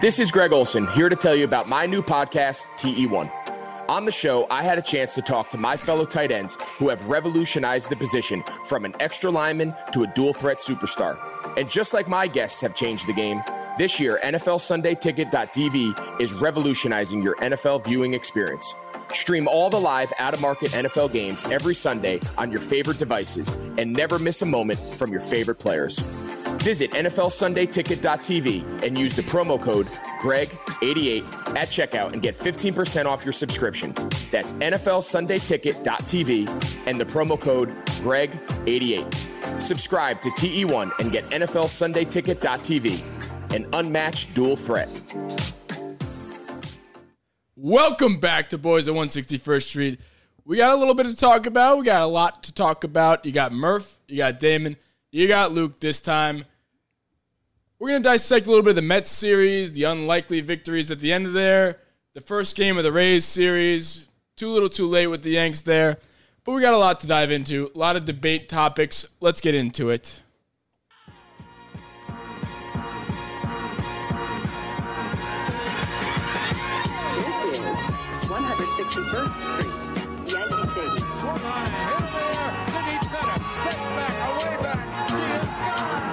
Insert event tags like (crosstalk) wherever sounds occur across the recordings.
This is Greg Olsen here to tell you about my new podcast, TE1. On the show, I had a chance to talk to my fellow tight ends who have revolutionized the position from an extra lineman to a dual threat superstar. And just like my guests have changed the game, this year, NFLSundayTicket.tv is revolutionizing your NFL viewing experience. Stream all the live out of market NFL games every Sunday on your favorite devices and never miss a moment from your favorite players. Visit NFLSundayTicket.tv and use the promo code GREG88 at checkout and get 15% off your subscription. That's NFLSundayTicket.tv and the promo code GREG88. Subscribe to TE1 and get NFLSundayTicket.tv, an unmatched dual threat. Welcome back to Boys at 161st Street. We got a little bit to talk about. We got a lot to talk about. You got Murph, you got Damon, you got Luke this time. We're going to dissect a little bit of the Mets series, the unlikely victories at the end of there, the first game of the Rays series. Too little too late with the Yanks there. But we got a lot to dive into, a lot of debate topics. Let's get into it. 161st Street, Yankee Stadium. Swung on, hit in the air, to deep center. Gets back, away back. She is gone.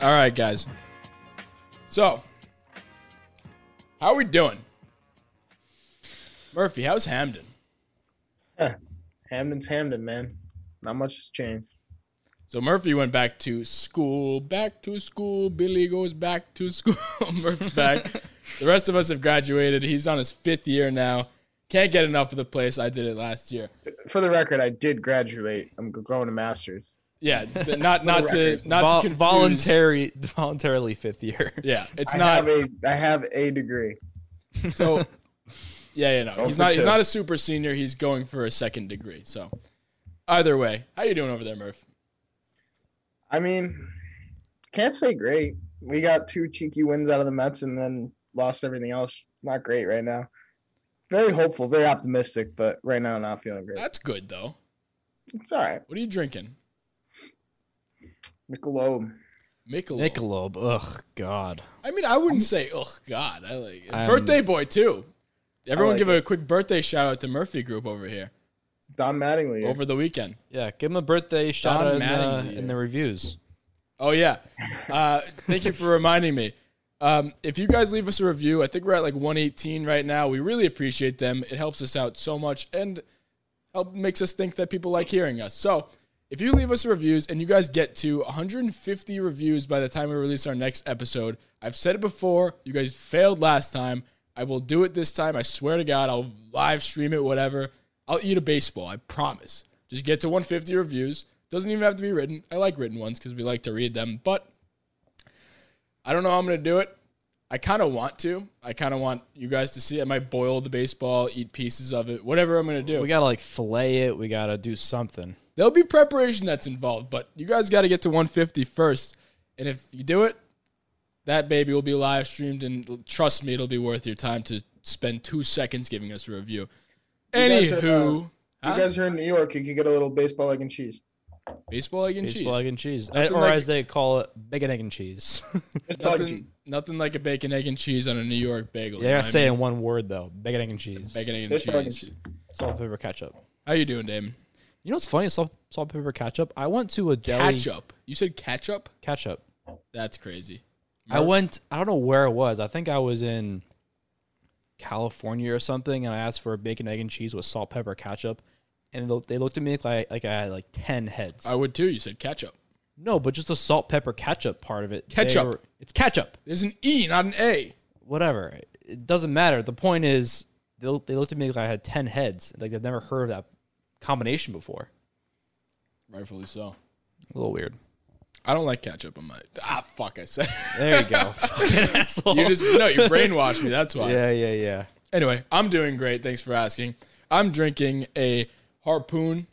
All right, guys. So, how are we doing? Murphy, how's Hamden? Hamden's Hamden, man. Not much has changed. So Murphy went back to school, back to school. Billy goes back to school. (laughs) Murphy's back. the rest of us have graduated. He's on his fifth year now. Can't get enough of the place. I did it last year. For the record, I did graduate. I'm going to masters. Yeah, th- not not to not Vol- to confuse. voluntary, voluntarily fifth year. Yeah, it's I not. have a I have a degree. So, yeah, you know, Oh he's for not. He's not a super senior. He's going for a second degree. So, either way, how you doing over there, Murph? I mean, can't say great. We got two cheeky wins out of the Mets and then lost everything else. Not great right now. Very hopeful, very optimistic, but right now not feeling great. That's good though. It's all right. What are you drinking? Michelob. Michelob. Michelob. Ugh, God. I mean, I wouldn't say, oh God, I like it. I'm- birthday boy too. Everyone, like give it. a quick birthday shout out to Murphy Group over here Don Mattingly. over the weekend. Yeah, give him a birthday shout out in, uh, Mattingly. in the reviews. Oh yeah, uh, thank you for reminding me. Um, if you guys leave us a review, I think we're at like 118 right now. We really appreciate them. It helps us out so much and help makes us think that people like hearing us. So if you leave us reviews and you guys get to 150 reviews by the time we release our next episode, I've said it before. You guys failed last time. I will do it this time. I swear to God, I'll live stream it, whatever. I'll eat a baseball. I promise. Just get to 150 reviews. Doesn't even have to be written. I like written ones because we like to read them, but I don't know how I'm going to do it. I kind of want to. I kind of want you guys to see. I might boil the baseball, eat pieces of it, whatever I'm going to do. We gotta like fillet it. We gotta do something. There'll be preparation that's involved, but you guys got to get to 150 first. And if you do it, that baby will be live streamed, and trust me, it'll be worth your time to spend two seconds giving us a review. Guys are, Anywho, You guys are uh, in New York. You could get a little baseball egg and cheese. baseball egg and Baseball cheese. egg and cheese, Nothing or like- as they call it, bacon egg and cheese. Just (laughs) dog cheese. Nothing, nothing like a bacon, egg, and cheese on a New York bagel. yeah, you I know gotta say it mean? in one word though: bacon egg and cheese. bacon, egg, and Just dog and cheese. cheese. Salt, pepper, ketchup. How you doing, Damon? You know what's funny? Salt, salt, pepper, ketchup. I went to a deli. Ketchup. You said ketchup? Ketchup. That's crazy. I went. I don't know where it was. I think I was in California or something, and I asked for a bacon, egg, and cheese with salt, pepper, ketchup, and they- they looked at me like like I had like ten heads. I would too. You said ketchup. no, but just the salt, pepper, ketchup part of it. Ketchup. were- it's ketchup. There's an E, not an A. Whatever. It doesn't matter. The point is, they looked, they looked at me like I had ten heads. Like they've never heard of that combination before. Rightfully so. A little weird. I don't like ketchup on my. Ah, fuck! I said. (laughs) There you go. (laughs) Fucking asshole. (laughs) you just no. You brainwashed me. That's why. yeah, yeah, yeah. Anyway, I'm doing great. Thanks for asking. I'm drinking a harpoon.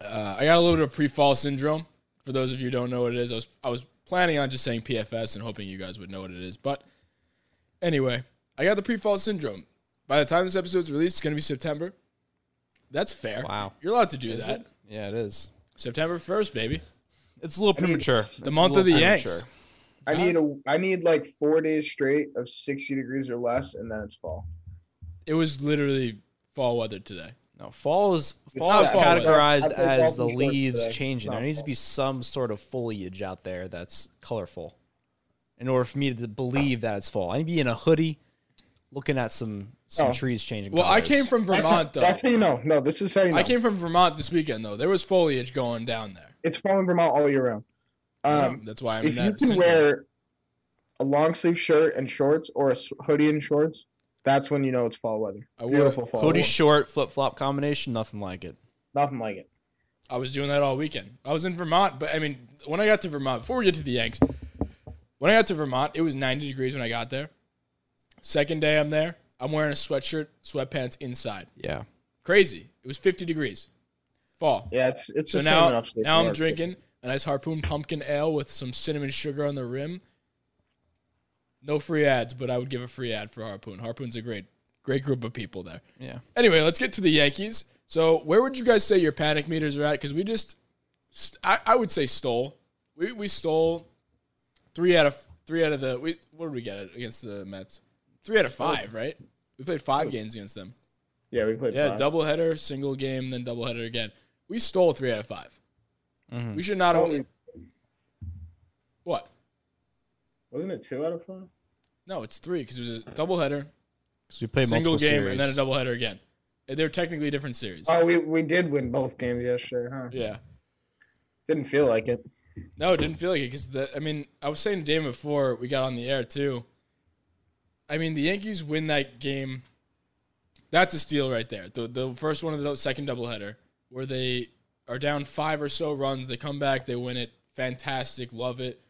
Uh, I got a little bit of pre-fall syndrome. For those of you who don't know what it is, I was I was planning on just saying PFS and hoping you guys would know what it is. But anyway, I got the pre-fall syndrome. By the time this episode's released, it's gonna be September. That's fair. Wow. You're allowed to do that. it? Yeah, it is. September first, baby. It's a little premature. The month of the Yanks. I need a I need like four days straight of sixty degrees or less, and then it's fall. It was literally fall weather today. No, fall is fall is fall, but categorized I played as the golf in shorts leaves today. changing. Not There needs to be some sort of foliage out there that's colorful, in order for me to believe that it's fall. I need to be in a hoodie, looking at some some Oh. trees changing. Well, I came from That's Vermont how, though. that's how you know. No, this is how you know. I came from Vermont this weekend though. There was foliage going down there. it's fall in Vermont all year round. Um, That's why I'm in if you that. can syndrome. wear a long sleeve shirt and shorts, or a hoodie and shorts, that's when you know it's fall weather. I wore- Beautiful fall. hoodie weather. short flip flop combination. Nothing like it. Nothing like it. I was doing that all weekend. I was in Vermont, but I mean, when I got to Vermont, before we get to the Yanks, when I got to Vermont, it was 90 degrees when I got there. Second day I'm there, I'm wearing a sweatshirt, sweatpants inside. Yeah. Crazy. It was 50 degrees. Fall. Yeah, it's it's So the now, upstate now I'm drinking a nice Harpoon pumpkin ale with some cinnamon sugar on the rim. No free ads, but I would give a free ad for Harpoon. Harpoon's a great, great group of people there. Yeah. Anyway, let's get to the Yankees. So, where would you guys say your panic meters are at? Because we just, st- I, I would say stole. We we stole three out of three out of the. We what did we get it against the Mets? Three out of five, right? We played five games against them. Yeah, we played. Yeah, five. doubleheader, single game, then doubleheader again. We stole three out of 5 Mhm. We should not Oh, only what? Wasn't it two out of five? No, it's three because it was a doubleheader, So we played single multiple game, series. and then a doubleheader again. They're technically different series. Oh, we we did win both games yesterday, huh? Yeah. Didn't feel like it. No, it didn't feel like it because the. I mean, I was saying to Dame before we got on the air too. I mean, the Yankees win that game. That's a steal right there. The the first one of the second doubleheader where they are down five or so runs, they come back, they win it. Fantastic, love it.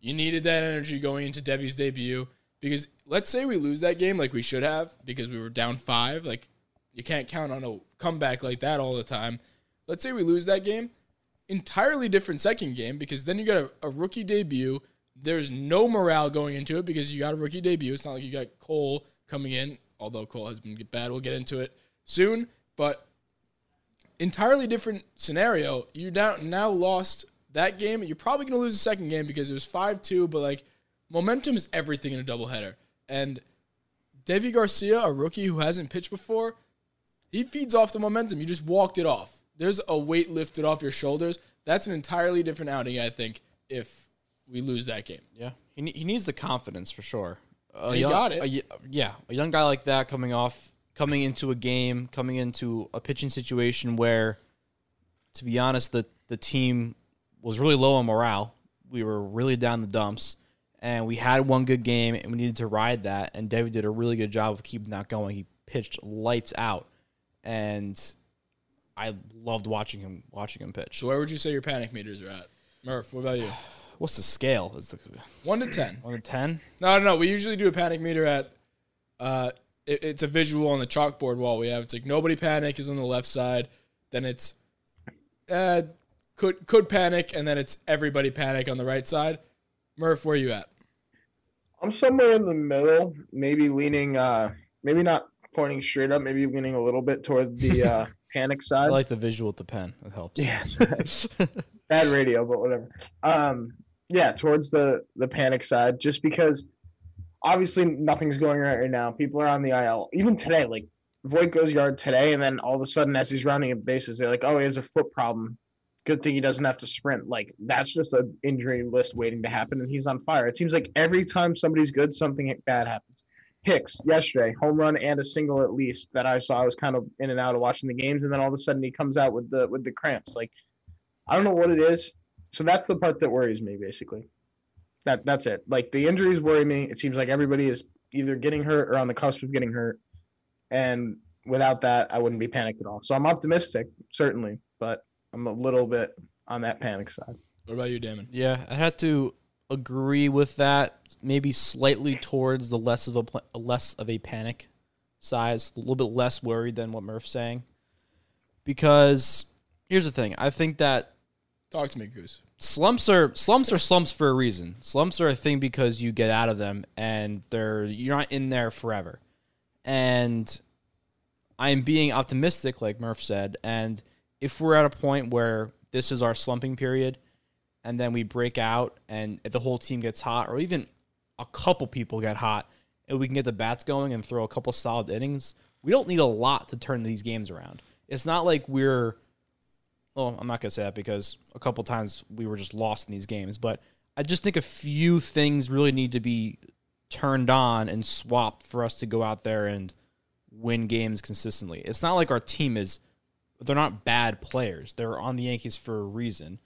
You needed that energy going into Deivi's debut because let's say we lose that game like we should have because we were down five. Like you can't count on a comeback like that all the time. Let's say we lose that game entirely different second game because then you got a, a rookie debut. There's no morale going into it because you got a rookie debut. It's not like you got Cole coming in, although Cole has been bad. We'll get into it soon, but entirely different scenario. You now now lost that game. You're probably going to lose the second game because it was five two. But like momentum is everything in a doubleheader, and Deivi Garcia, a rookie who hasn't pitched before, he feeds off the momentum. You just walked it off. There's a weight lifted off your shoulders. That's an entirely different outing, I think, if we lose that game. Yeah, he, ne- he needs the confidence for sure. A He young- got it. a yeah, a young guy like that coming off, coming into a game, coming into a pitching situation where, to be honest, the the team was really low on morale. We were really down the dumps, and we had one good game, and we needed to ride that. And David did a really good job of keeping that going. He pitched lights out, and I loved watching him watching him pitch. So where would you say your panic meters are at? Murph, what about you? What's the scale? Is the One to ten. one to ten? No, no, no. We usually do a panic meter at. Uh, it, it's a visual on the chalkboard wall we have. It's like nobody panic is on the left side. Then it's, uh, could could panic, and then it's everybody panic on the right side. Murph, where are you at? I'm somewhere in the middle, maybe leaning, uh, maybe not pointing straight up, maybe leaning a little bit toward the uh, (laughs) panic I side. like the visual with the pen. It helps. Yes. (laughs) Bad radio, but whatever. Um, yeah, towards the the panic side, just because obviously nothing's going right right now. People are on the IL. Even today, like Voit goes yard today, and then all of a sudden, as he's rounding at bases, they're like, "Oh, he has a foot problem. Good thing he doesn't have to sprint." Like that's just an injury list waiting to happen, and he's on fire. It seems like every time somebody's good, something bad happens. Hicks yesterday, home run and a single at least that I saw. I was kind of in and out of watching the games, and then all of a sudden he comes out with the with the cramps. Like I don't know what it is. So that's the part that worries me, basically. That that's it. Like the injuries worry me. It seems like everybody is either getting hurt or on the cusp of getting hurt. And without that, I wouldn't be panicked at all. So I'm optimistic, certainly, but I'm a little bit on that panic side. What about you, Damon? Yeah, I had to agree with that. Maybe slightly towards the less of a pl- less of a panic size, a little bit less worried than what Murph's saying. Because here's the thing: I think that Talk to me, Goose. slumps are slumps are slumps for a reason. Slumps are a thing because you get out of them and they're you're not in there forever. And I'm being optimistic, like Murph said. And if we're at a point where this is our slumping period, and then we break out and the whole team gets hot, or even a couple people get hot, and we can get the bats going and throw a couple solid innings, we don't need a lot to turn these games around. It's not like we're well, I'm not gonna say that because a couple times we were just lost in these games, but I just think a few things really need to be turned on and swapped for us to go out there and win games consistently. It's not like our team is they're not bad players. They're on the Yankees for a reason.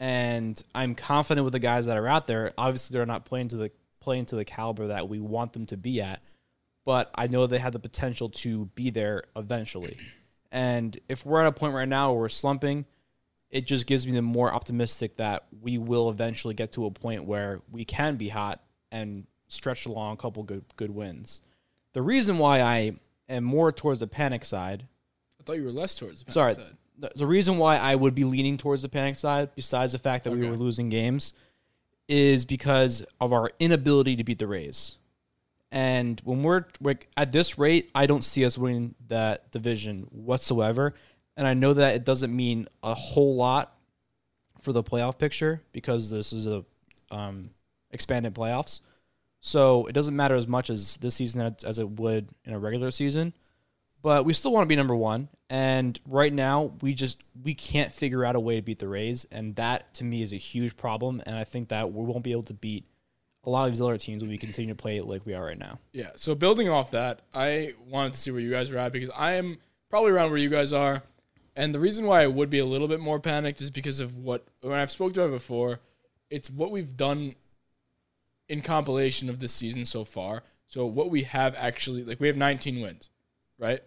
And I'm confident with the guys that are out there. Obviously they're not playing to the playing to the caliber that we want them to be at, but I know they have the potential to be there eventually. And if we're at a point right now where we're slumping, it just gives me the more optimistic that we will eventually get to a point where we can be hot and stretch along a couple good good wins. The reason why I am more towards the panic side, I thought you were less towards the panic sorry, side. the, the reason why I would be leaning towards the panic side, besides the fact that we were losing games, is because of our inability to beat the Rays. And when we're like at this rate, I don't see us winning that division whatsoever. And I know that it doesn't mean a whole lot for the playoff picture because this is a um, expanded playoffs. So it doesn't matter as much as this season as, it would in a regular season. But we still want to be number one. And right now, we just we can't figure out a way to beat the Rays, and that to me is a huge problem. And I think that we won't be able to beat a lot of these other teams will be continuing to play like we are right now. Yeah. So building off that, I wanted to see where you guys are at because I am probably around where you guys are. And the reason why I would be a little bit more panicked is because of what when I've spoke to it before, it's what we've done in compilation of this season so far. So what we have actually like we have 19 wins, right?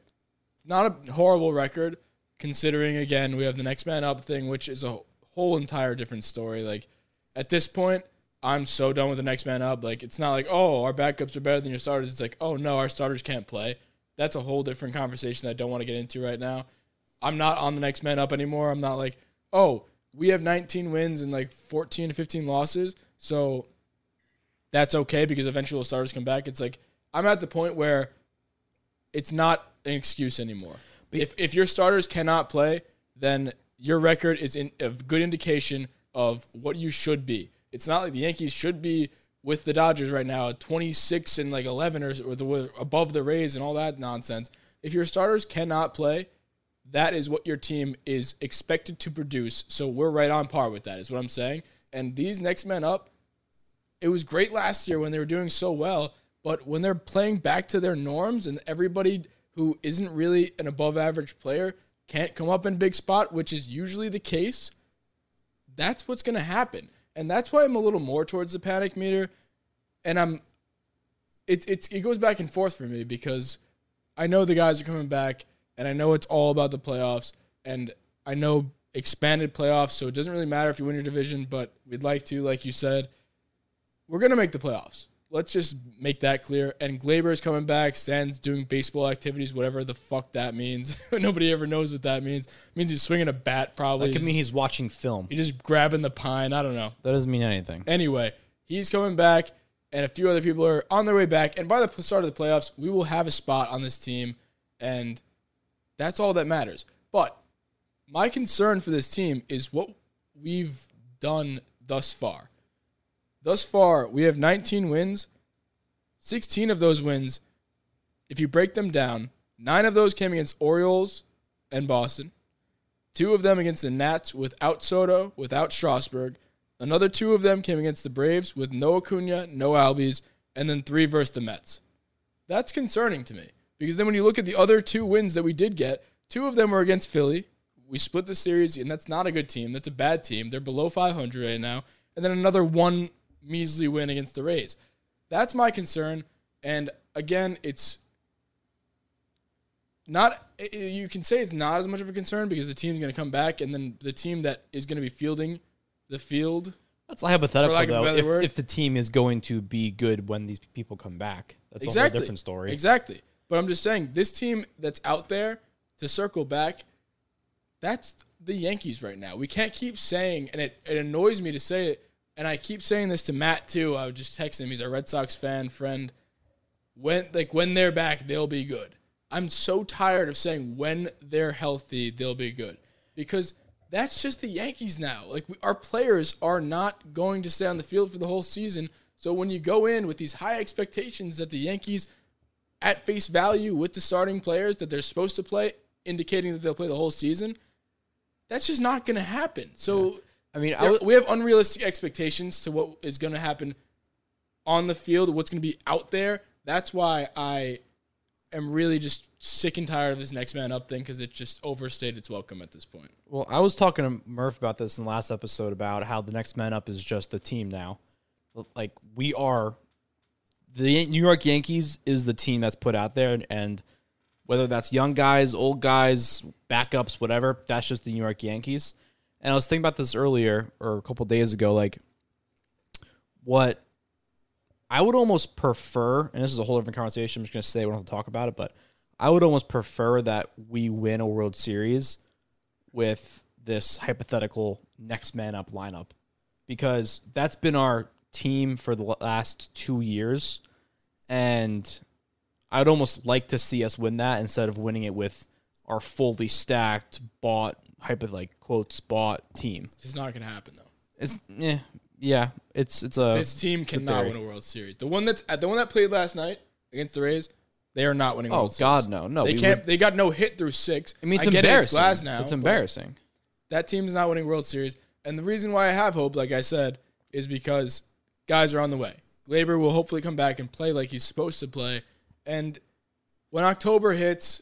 Not a horrible record considering again we have the next man up thing, which is a whole entire different story. Like at this point, I'm so done with the next man up. Like it's not like oh our backups are better than your starters. It's like oh no our starters can't play. That's a whole different conversation that I don't want to get into right now. I'm not on the next man up anymore. I'm not like oh we have 19 wins and like 14 to 15 losses, so that's okay because eventually the starters come back. It's like I'm at the point where it's not an excuse anymore. If if your starters cannot play, then your record is in a good indication of what you should be. It's not like the Yankees should be with the Dodgers right now at 26 and like 11 or, or the above the Rays and all that nonsense. If your starters cannot play, that is what your team is expected to produce. So we're right on par with that, is what I'm saying. And these next men up, it was great last year when they were doing so well, but when they're playing back to their norms and everybody who isn't really an above average player can't come up in big spot, which is usually the case, that's what's going to happen. And that's why I'm a little more towards the panic meter. And I'm, it, it's, it goes back and forth for me because I know the guys are coming back and I know it's all about the playoffs and I know expanded playoffs. So it doesn't really matter if you win your division, but we'd like to, like you said, we're to make the playoffs. Let's just make that clear. And Gleyber is coming back. Stan's doing baseball activities, whatever the fuck that means. (laughs) Nobody ever knows what that means. It means he's swinging a bat, probably. That could mean he's watching film. he's just grabbing the pine. I don't know. That doesn't mean anything. Anyway, he's coming back, and a few other people are on their way back. And by the start of the playoffs, we will have a spot on this team, and that's all that matters. But my concern for this team is what we've done thus far. Thus far, we have 19 wins. 16 of those wins, if you break them down, nine of those came against Orioles and Boston. Two of them against the Nats without Soto, without Strasburg. Another two of them came against the Braves with no Acuna, no Albies, and then three versus the Mets. That's concerning to me because then when you look at the other two wins that we did get, two of them were against Philly. We split the series, and that's not a good team. That's a bad team. They're below 500 right now. And then another one measly win against the Rays. That's my concern. And again, it's not you can say it's not as much of a concern because the team's going to come back, and then the team that is going to be fielding the field. That's hypothetical though. If, if the team is going to be good when these people come back, that's a exactly whole different story. Exactly. But I'm just saying this team that's out there to circle back, that's the Yankees right now. We can't keep saying, and it, it annoys me to say it, and I keep saying this to Matt too. I would just text him. He's a Red Sox fan friend. When like when they're back, they'll be good. I'm so tired of saying when they're healthy, they'll be good because that's just the Yankees now. Like we, our players are not going to stay on the field for the whole season. So when you go in with these high expectations that the Yankees at face value with the starting players that they're supposed to play, indicating that they'll play the whole season, that's just not going to happen. So I mean, I we have unrealistic expectations to what is going to happen on the field, what's going to be out there. That's why I am really just sick and tired of this next man up thing because it just overstayed its welcome at this point. Well, I was talking to Murph about this in the last episode about how the next man up is just the team now. Like we are, the New York Yankees is the team that's put out there, and, and whether that's young guys, old guys, backups, whatever, that's just the New York Yankees. And I was thinking about this earlier or a couple days ago, like what I would almost prefer, and this is a whole different conversation. I'm just gonna say we don't have to talk about it, but I would almost prefer that we win a World Series with this hypothetical next man up lineup because that's been our team for the last two years, and I'd almost like to see us win that instead of winning it with our fully stacked, bought, hypo like quotes bought team. It's not to happen though. It's yeah, yeah. It's it's a this team a cannot theory. win a World Series. The one that's the one that played last night against the Rays, they are not winning. a Oh World God, Series. no, no. they we can't. would- They got no hit through six. I mean, it's get it, embarrassing. glass now. it's but embarrassing. That team's not winning World Series, and the reason why I have hope, like I said, is because guys are on the way. Gleyber will hopefully come back and play like he's supposed to play, and when October hits,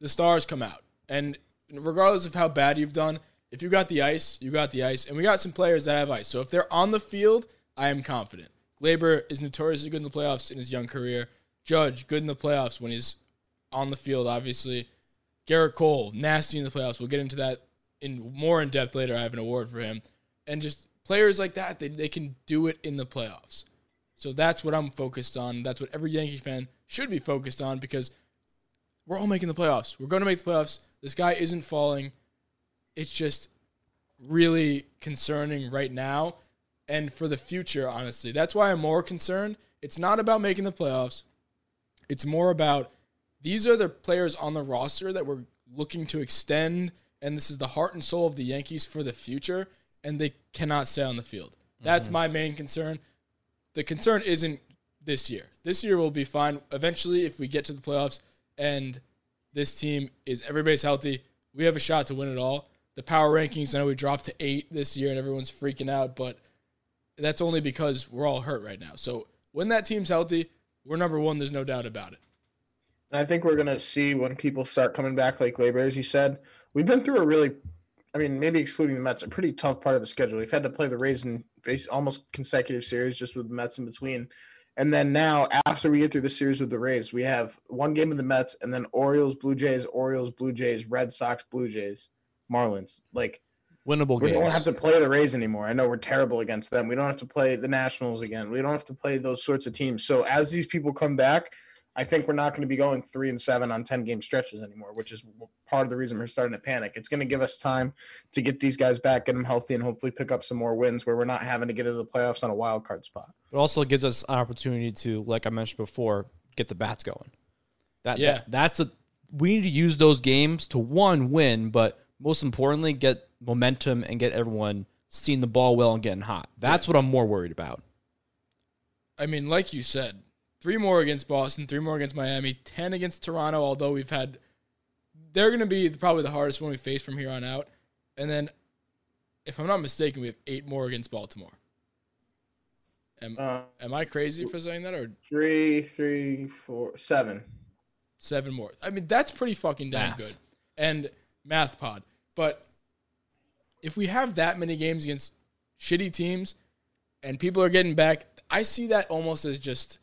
the stars come out. And regardless of how bad you've done, if you got the ice, you got the ice. And we got some players that have ice. So if they're on the field, I am confident. Gleyber is notoriously good in the playoffs in his young career. Judge, good in the playoffs when he's on the field, obviously. Gerrit Cole, nasty in the playoffs. We'll get into that in more in depth later. I have an award for him. And just players like that, they, they can do it in the playoffs. So that's what I'm focused on. That's what every Yankee fan should be focused on because we're all making the playoffs. We're going to make the playoffs. This guy isn't falling. It's just really concerning right now and for the future, honestly. That's why I'm more concerned. It's not about making the playoffs, it's more about these are the players on the roster that we're looking to extend, and this is the heart and soul of the Yankees for the future, and they cannot stay on the field. That's mm-hmm. my main concern. The concern isn't this year. This year will be fine. Eventually, if we get to the playoffs and this team is everybody's healthy, we have a shot to win it all. The power rankings, I know we dropped to eight this year and everyone's freaking out, but that's only because we're all hurt right now. So when that team's healthy, we're number one. There's no doubt about it. And I think we're gonna see when people start coming back, like Gleyber, as you said. We've been through a really, I mean, maybe excluding the Mets, a pretty tough part of the schedule. We've had to play the Rays in almost consecutive series, just with the Mets in between. And then now, after we get through the series with the Rays, we have one game of the Mets, and then Orioles, Blue Jays, Orioles, Blue Jays, Red Sox, Blue Jays, Marlins. Like Winnable we games. don't have to play the Rays anymore. I know we're terrible against them. We don't have to play the Nationals again. We don't have to play those sorts of teams. So as these people come back, I think we're not going to be going three and seven on ten game stretches anymore, which is part of the reason we're starting to panic. It's going to give us time to get these guys back, get them healthy, and hopefully pick up some more wins where we're not having to get into the playoffs on a wild card spot. It also gives us an opportunity to, like I mentioned before, get the bats going. That, Yeah. that that's a we need to use those games to one win, but most importantly, get momentum and get everyone seeing the ball well and getting hot. That's what I'm more worried about. I mean, like you said, three more against Boston, three more against Miami, 10 against Toronto, although we've had, they're going to be probably the hardest one we face from here on out. And then, if I'm not mistaken, we have eight more against Baltimore. Am, Uh, am I crazy for saying that or three, three, four, seven. seven more? I mean, that's pretty fucking damn Math. good. And math pod. But if we have that many games against shitty teams and people are getting back, I see that almost as just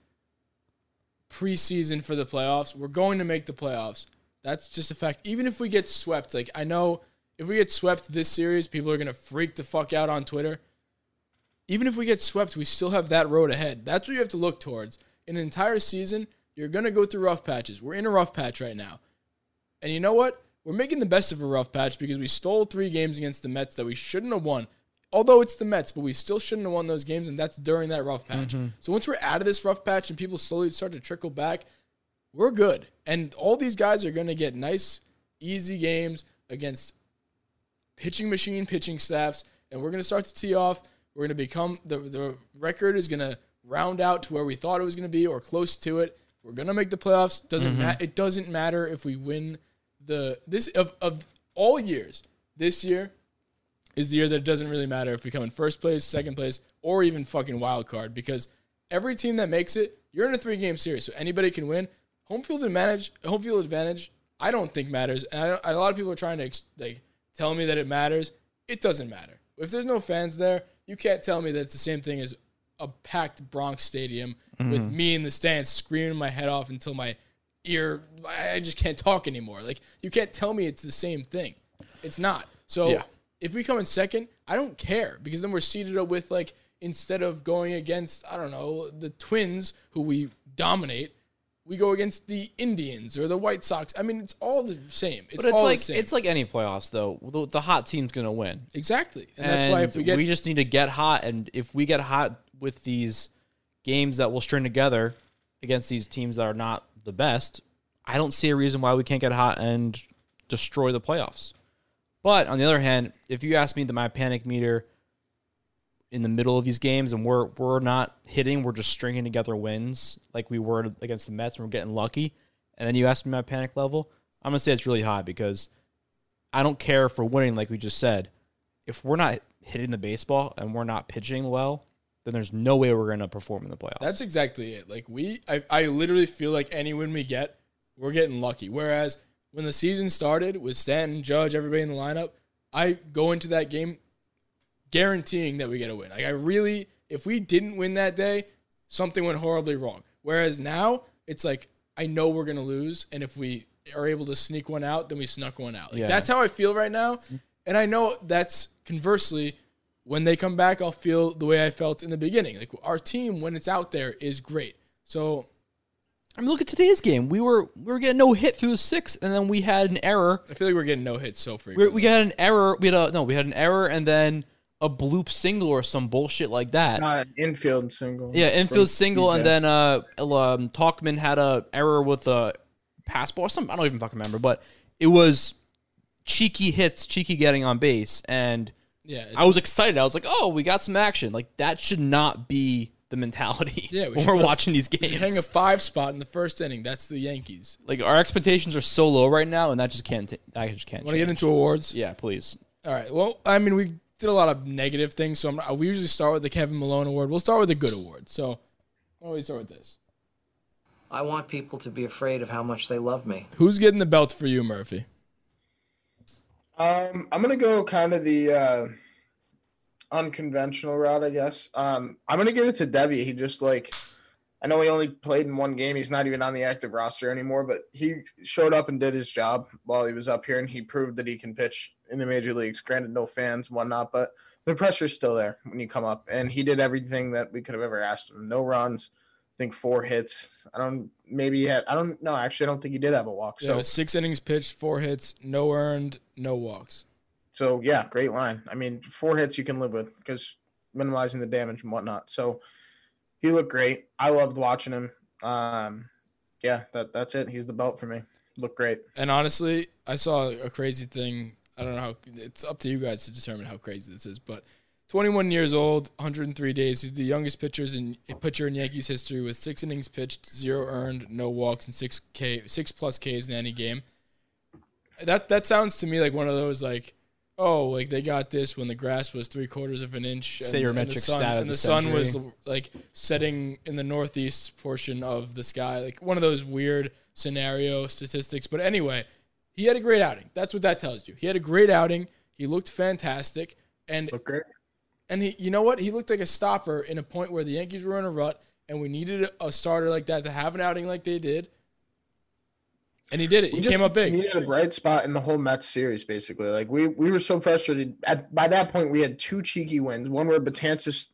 preseason for the playoffs. We're going to make the playoffs. That's just a fact. Even if we get swept, like I know if we get swept this series, people are gonna freak the fuck out on Twitter. Even if we get swept, we still have that road ahead. That's what you have to look towards. In an entire season, you're gonna go through rough patches. We're in a rough patch right now. And you know what? We're making the best of a rough patch because we stole three games against the Mets that we shouldn't have won. Although it's the Mets, but we still shouldn't have won those games, and that's during that rough patch. Mm-hmm. So once we're out of this rough patch and people slowly start to trickle back, we're good. And all these guys are going to get nice, easy games against pitching machine, pitching staffs, and we're going to start to tee off. We're going to become the the record is going to round out to where we thought it was going to be or close to it. We're going to make the playoffs. Doesn't mm-hmm. ma- it doesn't matter if we win the this of of all years. This year is the year that it doesn't really matter if we come in first place, second place, or even fucking wild card because every team that makes it, you're in a three game series, so anybody can win. Home field advantage, home field advantage, I don't think matters, and I don't, a lot of people are trying to ex- like tell me that it matters. It doesn't matter if there's no fans there. You can't tell me that it's the same thing as a packed Bronx stadium with mm-hmm. me in the stands screaming my head off until my ear, I just can't talk anymore. Like you can't tell me it's the same thing. It's not. So Yeah. if we come in second, I don't care because then we're seeded up with like instead of going against I don't know the Twins who we dominate, we go against the Indians or the White Sox. I mean, it's all the same. It's But it's all like the same. it's like any playoffs though. The, the hot team's gonna win. exactly, and, that's why if we get we just need to get hot, and if we get hot with these games that we'll string together against these teams that are not the best, I don't see a reason why we can't get hot and destroy the playoffs. But on the other hand, if you ask me that my panic meter in the middle of these games and we're we're not hitting, we're just stringing together wins like we were against the Mets and we're getting lucky, and then you ask me my panic level, I'm gonna say it's really high because I don't care for winning, like we just said. If we're not hitting the baseball and we're not pitching well, then there's no way we're gonna perform in the playoffs. That's exactly it. Like we, I, I literally feel like any win we get, we're getting lucky. Whereas when the season started with Stanton, Judge, everybody in the lineup, I go into that game guaranteeing that we get a win. Like I really, if we didn't win that day, something went horribly wrong. Whereas now it's like I know we're gonna lose, and if we are able to sneak one out, then we snuck one out. Like Yeah. that's how I feel right now, and I know that's conversely when they come back, I'll feel the way I felt in the beginning. Like our team, when it's out there, is great. So I mean, look at today's game. We were we were getting no hit through the sixth, and then we had an error. I feel like we're getting no hits so We, frequently. we got an error. We had a no. We had an error, and then a bloop single or some bullshit like that. Uh, infield single. Yeah, infield single, and then uh, um, Tauchman had a error with a pass ball. or Something I don't even fucking remember, but it was cheeky hits, cheeky getting on base, and yeah, I was excited. I was like, "Oh, we got some action!" Like that should not be the mentality Yeah, we (laughs) when we're watching these games. hang a five spot in the first inning. That's the Yankees. like our expectations are so low right now, and that just can't. T- that just can't. Want to get into awards? Yeah, please. All right. Well, I mean, we did a lot of negative things, so I'm, we usually start with the Kevin Malone Award. We'll start with the good award. So, why don't we start with this? I want people to be afraid of how much they love me. Who's getting the belt for you, Murphy? Um, I'm gonna go kind of the uh, unconventional route, I guess. Um, I'm gonna give it to Deivi. He just like, I know he only played in one game. He's not even on the active roster anymore, but he showed up and did his job while he was up here, and he proved that he can pitch in the major leagues. Granted, no fans, and whatnot, but the pressure's still there when you come up, and he did everything that we could have ever asked him. No runs. I think four hits. I don't. Maybe he had. I don't know. Actually, I don't think he did have a walk. So So six innings pitched, four hits, no earned, no walks. So yeah, great line. I mean, four hits you can live with because minimizing the damage and whatnot. So he looked great. I loved watching him. Um, yeah, that that's it. He's the belt for me. Looked great. And honestly, I saw a crazy thing. I don't know how it's up to you guys to determine how crazy this is, but 21 years old, 103 days. He's the youngest pitchers in pitcher in Yankees history with six innings pitched, zero earned, no walks, and six K, six plus Ks in any game. That that sounds to me like one of those like, oh, like they got this when the grass was three quarters of an inch. and- and the sun, and the the sun was like setting in the northeast portion of the sky, like one of those weird scenario statistics. But anyway, he had a great outing. That's what that tells you. He had a great outing. He looked fantastic, and great. and he, you know what? He looked like a stopper in a point where the Yankees were in a rut, and we needed a starter like that to have an outing like they did. And he did it. We He came up big. He needed a bright spot in the whole Mets series, basically. Like we we were so frustrated. At by that point, we had two cheeky wins. One where Betances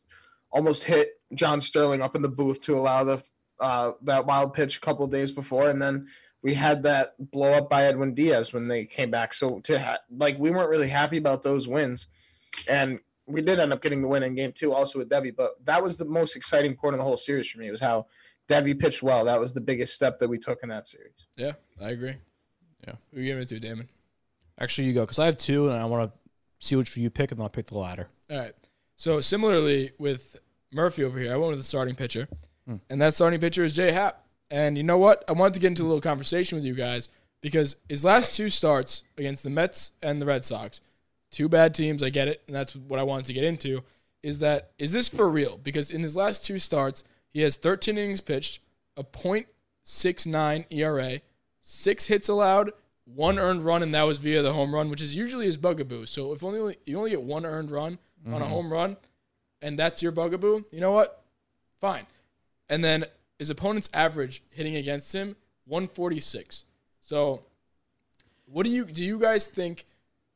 almost hit John Sterling up in the booth to allow the uh, that wild pitch a couple of days before, and then we had that blow up by Edwin Diaz when they came back. So to ha- like we weren't really happy about those wins, and we did end up getting the win in game two, also with Deivi. But that was the most exciting part of the whole series for me. Was how Deivi pitched well. That was the biggest step that we took in that series. Yeah, I agree. Yeah. Who are you giving it to, Damon? Actually, you go because I have two, and I want to see which you pick, and then I'll pick the latter. All right. So similarly with Murphy over here, I went with the starting pitcher, hmm. and that starting pitcher is Jay Happ. And you know what? I wanted to get into a little conversation with you guys because his last two starts against the Mets and the Red Sox, two bad teams. I get it, and that's what I wanted to get into. Is that is this for real? Because in his last two starts, he has 13 innings pitched, a .69 ERA, six hits allowed, one earned run, and that was via the home run, which is usually his bugaboo. So if only you only get one earned run on a mm-hmm. home run, and that's your bugaboo, you know what? Fine. And then his opponent's average hitting against him 146. So what do you do you guys think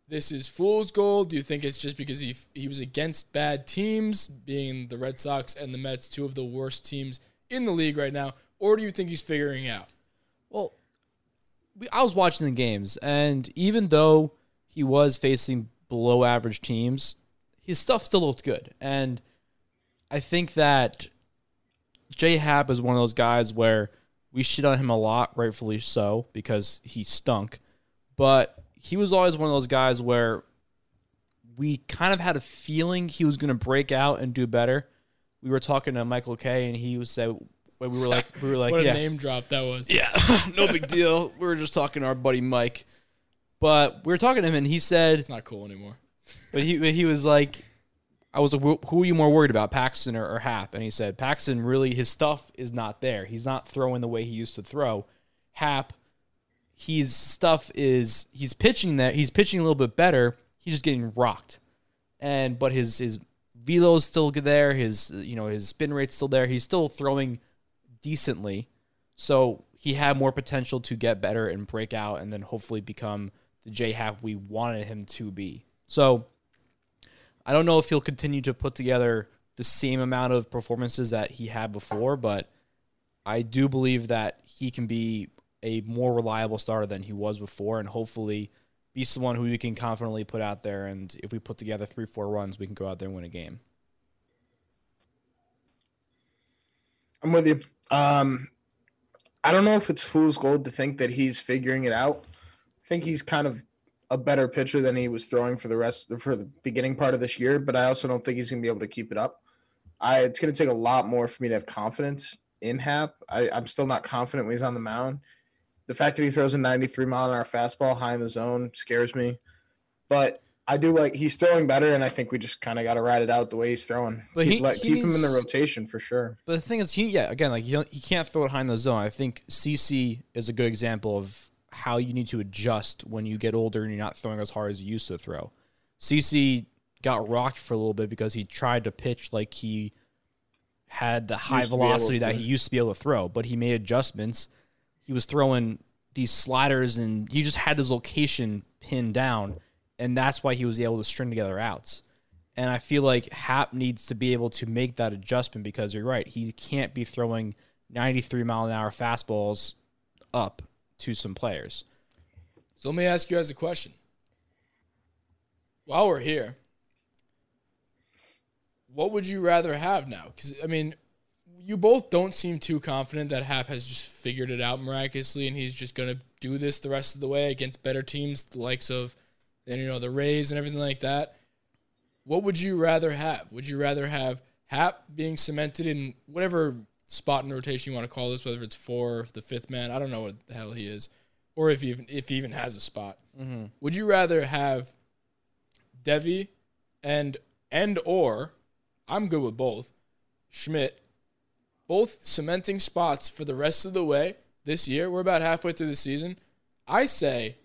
this is fool's gold? Do you think it's just because he he was against bad teams, being the Red Sox and the Mets, two of the worst teams in the league right now, or do you think he's figuring out? Well, we, I was watching the games, and even though he was facing below average teams, his stuff still looked good. And I think that J Happ is one of those guys where we shit on him a lot, rightfully so, because he stunk. But he was always one of those guys where we kind of had a feeling he was going to break out and do better. We were talking to Michael Kay, and he was said, we were like, we were (laughs) like, what yeah, a name drop that was. yeah, (laughs) no big deal. We were just talking to our buddy Mike, but we were talking to him, and he said, It's not cool anymore. but he but he was like, I was like, who are you more worried about, Paxton or, or Happ? And he said, Paxton really his stuff is not there. He's not throwing the way he used to throw. Happ, his stuff is he's pitching that he's pitching a little bit better. He's just getting rocked, and but his his velo's still there. His you know his spin rate's still there. He's still throwing decently. So he had more potential to get better and break out and then hopefully become the J Happ we wanted him to be. So I don't know if he'll continue to put together the same amount of performances that he had before, but I do believe that he can be a more reliable starter than he was before and hopefully be someone who we can confidently put out there and if we put together three, four runs, we can go out there and win a game. I'm with you. Um, I don't know if it's fool's gold to think that he's figuring it out. I think he's kind of a better pitcher than he was throwing for the rest for the beginning part of this year, but I also don't think he's going to be able to keep it up. I it's going to take a lot more for me to have confidence in Happ. I, I'm still not confident when he's on the mound. The fact that he throws a 93 mile an hour fastball high in the zone scares me, but I do like he's throwing better, and I think we just kind of got to ride it out the way he's throwing. But keep he- let- keep him in the rotation for sure. But the thing is, he yeah, again, like he don't, he can't throw it high in the zone. I think CC is a good example of how you need to adjust when you get older and you're not throwing as hard as you used to throw. CC got rocked for a little bit because he tried to pitch like he had the high Used to be able velocity that he used to be able to throw, but he made adjustments. He was throwing these sliders and he just had his location pinned down, and that's why he was able to string together outs. And I feel like Happ needs to be able to make that adjustment because you're right. He can't be throwing 93 mile an hour fastballs up to some players. So let me ask you guys a question. While we're here, what would you rather have now? Because I mean, you both don't seem too confident that Happ has just figured it out miraculously, and he's just gonna do this the rest of the way against better teams, the likes of, and you know the Rays and everything like that. What would you rather have? Would you rather have Happ being cemented in whatever spot in rotation you want to call this, whether it's four or the fifth man? I don't know what the hell he is, or if he even if he even has a spot. Mm-hmm. Would you rather have Deivi and and or I'm good with both Schmidt both cementing spots for the rest of the way this year? We're about halfway through the season. I say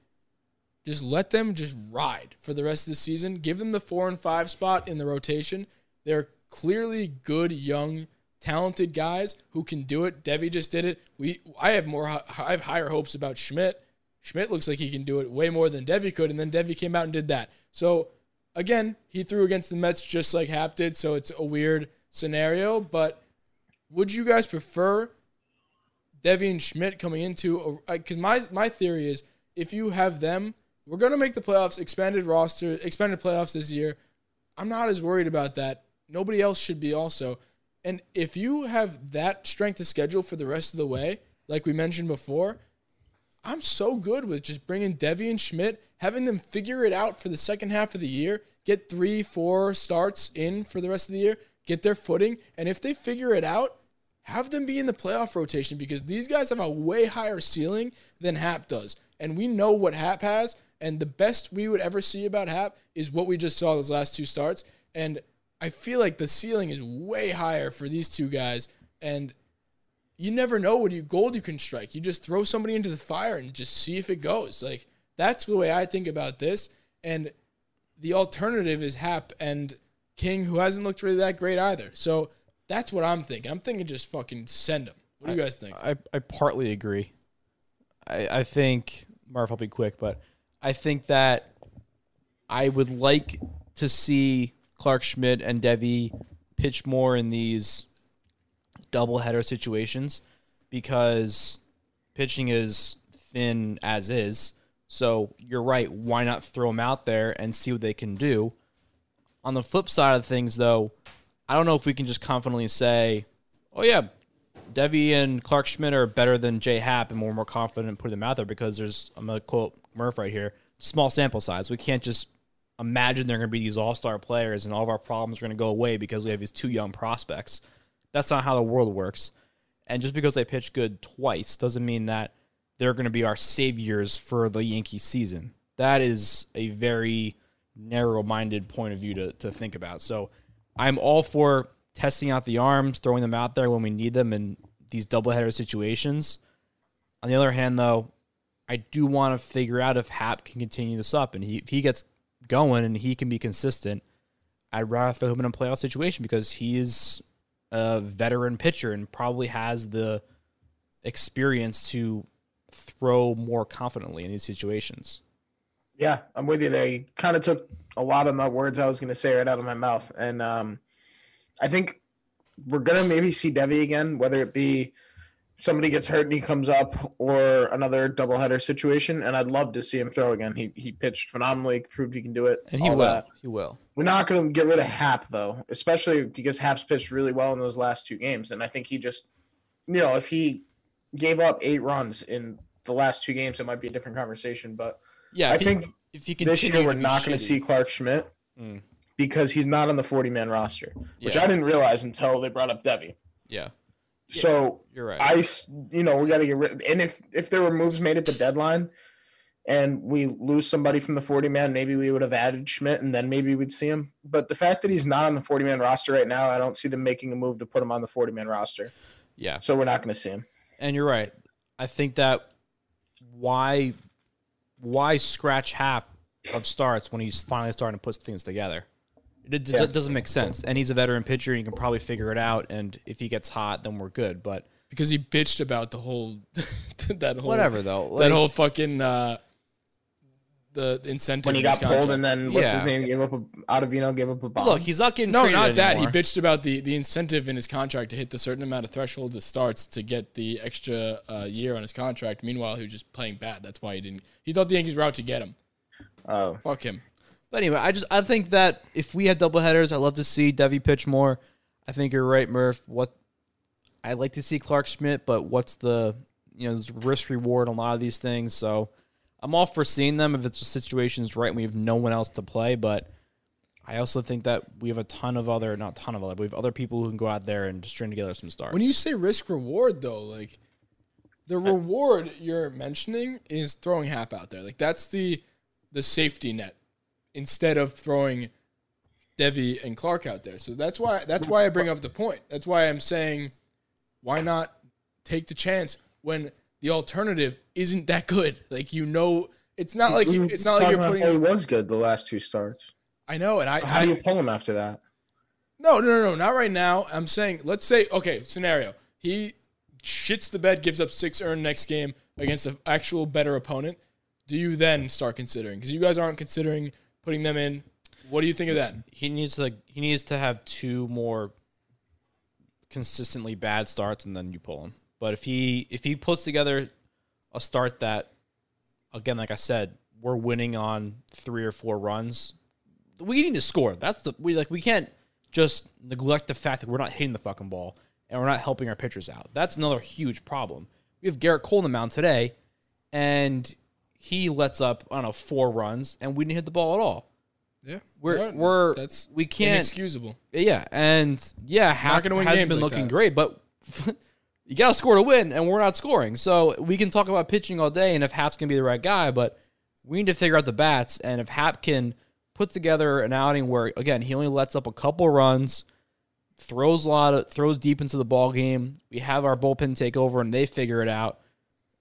just let them just ride for the rest of the season. Give them the four and five spot in the rotation. They're clearly good young talented guys who can do it. Deivi just did it. We I have more I have higher hopes about Schmidt. Schmidt looks like he can do it way more than Deivi could, and then Deivi came out and did that. So again, he threw against the Mets just like Happ did, so it's a weird scenario. But would you guys prefer Deivi and Schmidt coming into because my my theory is if you have them, we're gonna make the playoffs, expanded roster, expanded playoffs this year. I'm not as worried about that. Nobody else should be also. And if you have that strength of schedule for the rest of the way, like we mentioned before, I'm so good with just bringing Deivi and Schmidt, having them figure it out for the second half of the year, get three, four starts in for the rest of the year, get their footing, and if they figure it out, have them be in the playoff rotation because these guys have a way higher ceiling than Happ does. And we know what Happ has, and the best we would ever see about Happ is what we just saw those last two starts. And I feel like the ceiling is way higher for these two guys. And you never know what you gold you can strike. You just throw somebody into the fire and just see if it goes. Like that's the way I think about this. And the alternative is Happ and King, who hasn't looked really that great either. So that's what I'm thinking. I'm thinking just fucking send him. What do you guys think? I, I partly agree. I, I think Marv, I'll be quick, but I think that I would like to see Clark Schmidt and Deivi pitch more in these doubleheader situations because pitching is thin as is. So you're right. Why not throw them out there and see what they can do? On the flip side of things, though, I don't know if we can just confidently say, oh, yeah, Deivi and Clark Schmidt are better than Jay Happ, and we're more confident in putting them out there because there's, I'm going to quote Murph right here, small sample size. We can't just imagine they're going to be these all star players and all of our problems are going to go away because we have these two young prospects. That's not how the world works. And just because they pitch good twice doesn't mean that they're going to be our saviors for the Yankee season. That is a very narrow minded point of view to, to think about. So I'm all for testing out the arms, throwing them out there when we need them in these doubleheader situations. On the other hand, though, I do want to figure out if Happ can continue this up, and he, if he gets going and he can be consistent, I'd rather throw him in a playoff situation because he's a veteran pitcher and probably has the experience to throw more confidently in these situations. Yeah, I'm with you there. You kind of took a lot of the words I was going to say right out of my mouth, and um, I think we're gonna maybe see Deivi again, whether it be somebody gets hurt and he comes up, or another doubleheader situation. And I'd love to see him throw again. He he pitched phenomenally, proved he can do it, And he will. that. He will. We're not going to get rid of Happ though, especially because Happ's pitched really well in those last two games, and I think he just, you know, if he gave up eight runs in the last two games, it might be a different conversation. But Yeah, I he- think if he this year we're not going to see Clark Schmidt Mm. because he's not on the 40 man roster, which Yeah. I didn't realize until they brought up Deivi. Yeah, So you're right. I, you know, we got to get rid. And if if there were moves made at the deadline, and we lose somebody from the 40 man, maybe we would have added Schmidt, and then maybe we'd see him. But the fact that he's not on the 40 man roster right now, I don't see them making a move to put him on the 40 man roster. yeah, So we're not going to see him. and you're right. I think that why why scratch Happ of starts when he's finally starting to put things together? It, does, yeah. doesn't make sense. And he's a veteran pitcher. And you can probably figure it out. And if he gets hot, then we're good. But because he bitched about the whole (laughs) that whole whatever, though. that whole fucking uh the incentive When he in his got pulled, and then what's Yeah. his name gave up a Ottavino gave up a bomb. look, he's not getting no, traded not that. He bitched about the the incentive in his contract to hit the certain amount of thresholds of starts to get the extra uh, year on his contract. Meanwhile, he was just playing bad. That's why he didn't. He thought the Yankees were out to get him. oh, Fuck him. But anyway, I just I think that if we had double headers, I'd love to see Deivi pitch more. I think you're right, Murph. What I'd like to see Clark Schmidt, but what's the you know risk reward on a lot of these things. So I'm all for seeing them if it's the situation's right and we have no one else to play. But I also think that we have a ton of other not ton of other, but we have other people who can go out there and string together some stars. When you say risk reward, though, like the reward you're mentioning is throwing Happ out there. Like that's the the safety net instead of throwing Deivi and Clark out there. So that's why that's why I bring up the point. That's why I'm saying why not take the chance when the alternative isn't that good. Like you know, it's not like you, mm-hmm. it's not like you're putting. he was good the last two starts. I know, and I, How I do you pull him after that? No, no, no, no, not right now. I'm saying, let's say, okay, scenario. He shits the bed, gives up six earned next game against an actual better opponent. Do you then start considering? Because you guys aren't considering putting them in. What do you think of that? He needs to he needs to have two more consistently bad starts and then you pull him. But if he if he puts together a start that again, like I said, we're winning on three or four runs, we need to score. That's the we like we can't just neglect the fact that we're not hitting the fucking ball and we're not helping our pitchers out. That's another huge problem. We have Gerrit Cole in the mound today, and he lets up I don't know four runs, and we didn't hit the ball at all. Yeah, We're we're that's we can't inexcusable. yeah, and yeah, win has been like looking that. great, but (laughs) you got to score to win, and we're not scoring. So we can talk about pitching all day, and if Happ's gonna be the right guy, but we need to figure out the bats, and if Happ can put together an outing where again he only lets up a couple runs, throws a lot of throws deep into the ball game, we have our bullpen take over, and they figure it out.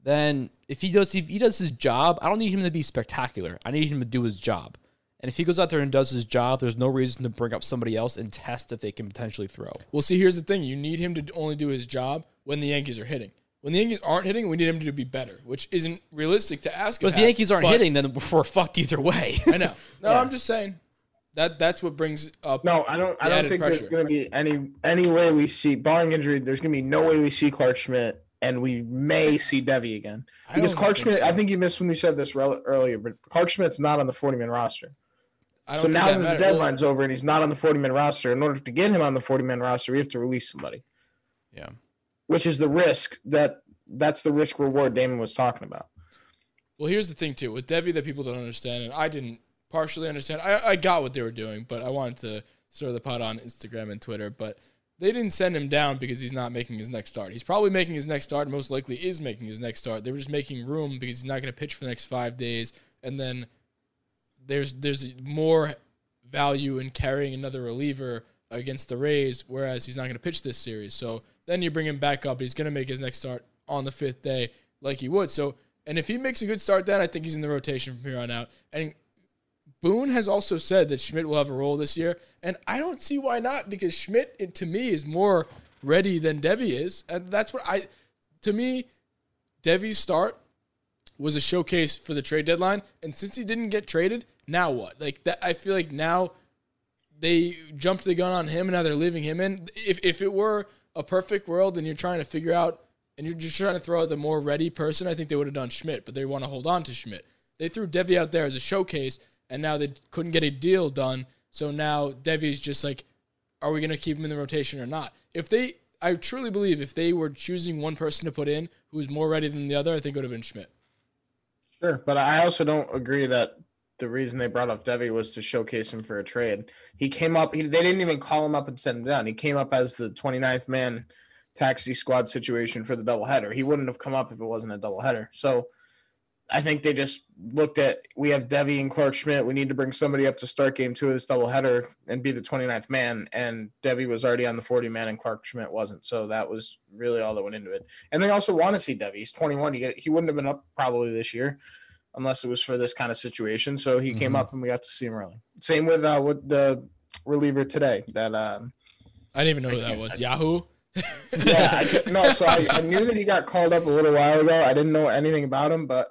Then if he does if he does his job, I don't need him to be spectacular. I need him to do his job. And if he goes out there and does his job, there's no reason to bring up somebody else and test if they can potentially throw. Well, see, here's the thing: you need him to only do his job when the Yankees are hitting. When the Yankees aren't hitting, we need him to be better, which isn't realistic to ask. But if the Yankees aren't but- hitting, then we're fucked either way. I know. No, (laughs) I'm just saying that that's what brings up. No, I don't. I don't think pressure. there's going to be any any way we see barring injury. There's going to be no way we see Clark Schmidt, and we may see Deivi again because Clark Schmidt. so. I think you missed when we said this rel- earlier, but Clark Schmidt's not on the 40 man roster. So now that that the deadline's over and he's not on the 40 man roster, in order to get him on the 40 man roster, we have to release somebody, yeah. which is the risk that that's the risk reward Damon was talking about. Well, here's the thing too with Deivi that people don't understand, and I didn't partially understand. I, I got what they were doing, but I wanted to stir the pot on Instagram and Twitter. But they didn't send him down because he's not making his next start. He's probably making his next start. Most likely is making his next start. They were just making room because he's not going to pitch for the next five days, and then there's there's more value in carrying another reliever against the Rays, whereas he's not going to pitch this series. So then you bring him back up. He's going to make his next start on the fifth day, like he would. So, and if he makes a good start, then I think he's in the rotation from here on out. And Boone has also said that Schmidt will have a role this year, and I don't see why not because Schmidt, it- to me, is more ready than Deivi is, and that's what I. To me, Deivi's start was a showcase for the trade deadline, and since he didn't get traded, now what? Like that, I feel like now they jumped the gun on him, and now they're leaving him in. If if it were a perfect world, and you're trying to figure out, and you're just trying to throw out the more ready person, I think they would have done Schmidt, but they want to hold on to Schmidt. They threw Deivi out there as a showcase, and now they couldn't get a deal done. So now Deivi's just like, are we going to keep him in the rotation or not? If they, I truly believe if they were choosing one person to put in who was more ready than the other, I think it would have been Schmidt. Sure, but I also don't agree that the reason they brought up Deivi was to showcase him for a trade. He came up. He, they didn't even call him up and send him down. He came up as the 29th man taxi squad situation for the doubleheader. He wouldn't have come up if it wasn't a doubleheader. So I think they just looked at we have Deivi and Clark Schmidt. We need to bring somebody up to start game two of this doubleheader and be the 29th man. And Deivi was already on the 40 man and Clark Schmidt wasn't. So that was really all that went into it. And they also want to see Deivi. He's 21. You get, he wouldn't have been up probably this year unless it was for this kind of situation. So he came Mhm. up and we got to see him early. Same with uh with the reliever today. That um I didn't even know who that was. Yahoo. yeah I, (laughs) no so I, I knew that he got called up a little while ago. I didn't know anything about him, but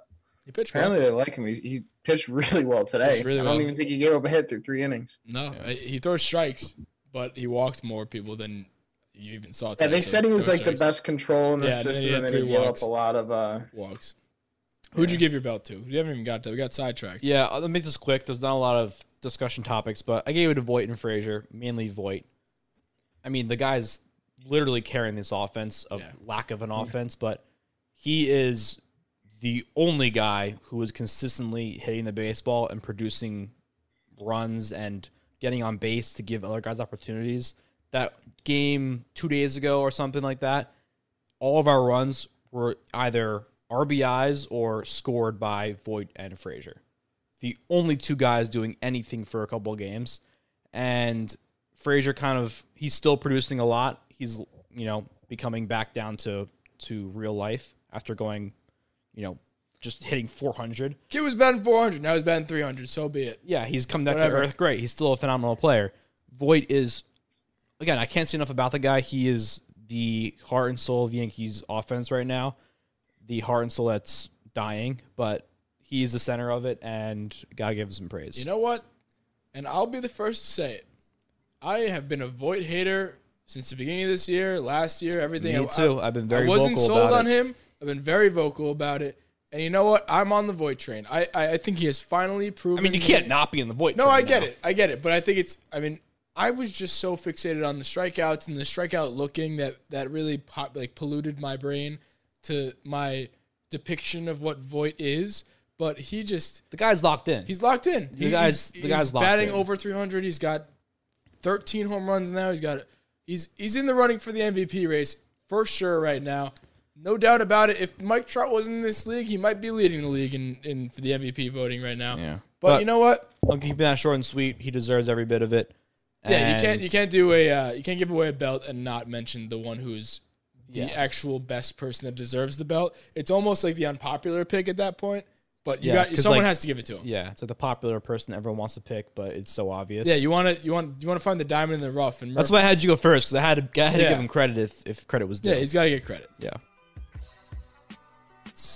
he pitched well. apparently they like him. He, he pitched (laughs) really well today. Pitched really I don't well. even think he gave up a hit through three innings. No, I- he throws strikes, but he walked more people than you even saw. Yeah, they so said he was throw like the best control in the Yeah, and then he system, and then he three gave up a lot of uh walks. Who'd you give your belt to? We haven't even got to. We got sidetracked. Yeah, I'll make this quick. There's not a lot of discussion topics, but I gave it to Voit and Frazier, mainly Voit. I mean, the guy's literally carrying this offense of Yeah. lack of an offense, but he is the only guy who was consistently hitting the baseball and producing runs and getting on base to give other guys opportunities. That game two days ago or something like that, all of our runs were either RBIs or scored by Voit and Frazier. The only two guys doing anything for a couple of games. And Frazier kind of he's still producing a lot. He's you know becoming back down to to real life after going, you know, just hitting 400. Kid was batting 400. Now he's batting 300. So be it. Yeah, he's come back Whatever. to earth. Great. He's still a phenomenal player. Voit is again, I can't say enough about the guy. He is the heart and soul of Yankees offense right now. The heart and soul that's dying, but he's the center of it, and gotta give him some praise. You know what? And I'll be the first to say it. I have been a Voit hater since the beginning of this year, last year, everything. Me I- too. I've been very I wasn't vocal sold about on it. him. I've been very vocal about it. And you know what? I'm on the Voit train. I, I, I think he has finally proven. I mean, you can't not be in the void. No, I get it. I get it. But I think it's. I mean, I was just so fixated on the strikeouts and the strikeout looking that that really pop, like polluted my brain to my depiction of what Voit is. But he just The guy's locked in. he's locked in. The guy's- the guy's locked batting in. over 300. He's got 13 home runs now. He's got he's he's in the running for the MVP race for sure right now. No doubt about it. If Mike Trout wasn't in this league, he might be leading the league in, in for the MVP voting right now. Yeah. But, But- you know what? I'm keeping that short and sweet. He deserves every bit of it. Yeah, you can't you can't do a uh, you can't give away a belt and not mention the one who's the Yeah. actual best person that deserves the belt. It's almost like the unpopular pick at that point. But you Yeah, got someone like- has to give it to him. Yeah, it's like the popular person everyone wants to pick, but it's so obvious. Yeah, you want to you want you want to find the diamond in the rough, and That's why I had you go first because I had to, I had Yeah. to give him credit if, if credit was due. yeah, he's got to get credit. Yeah.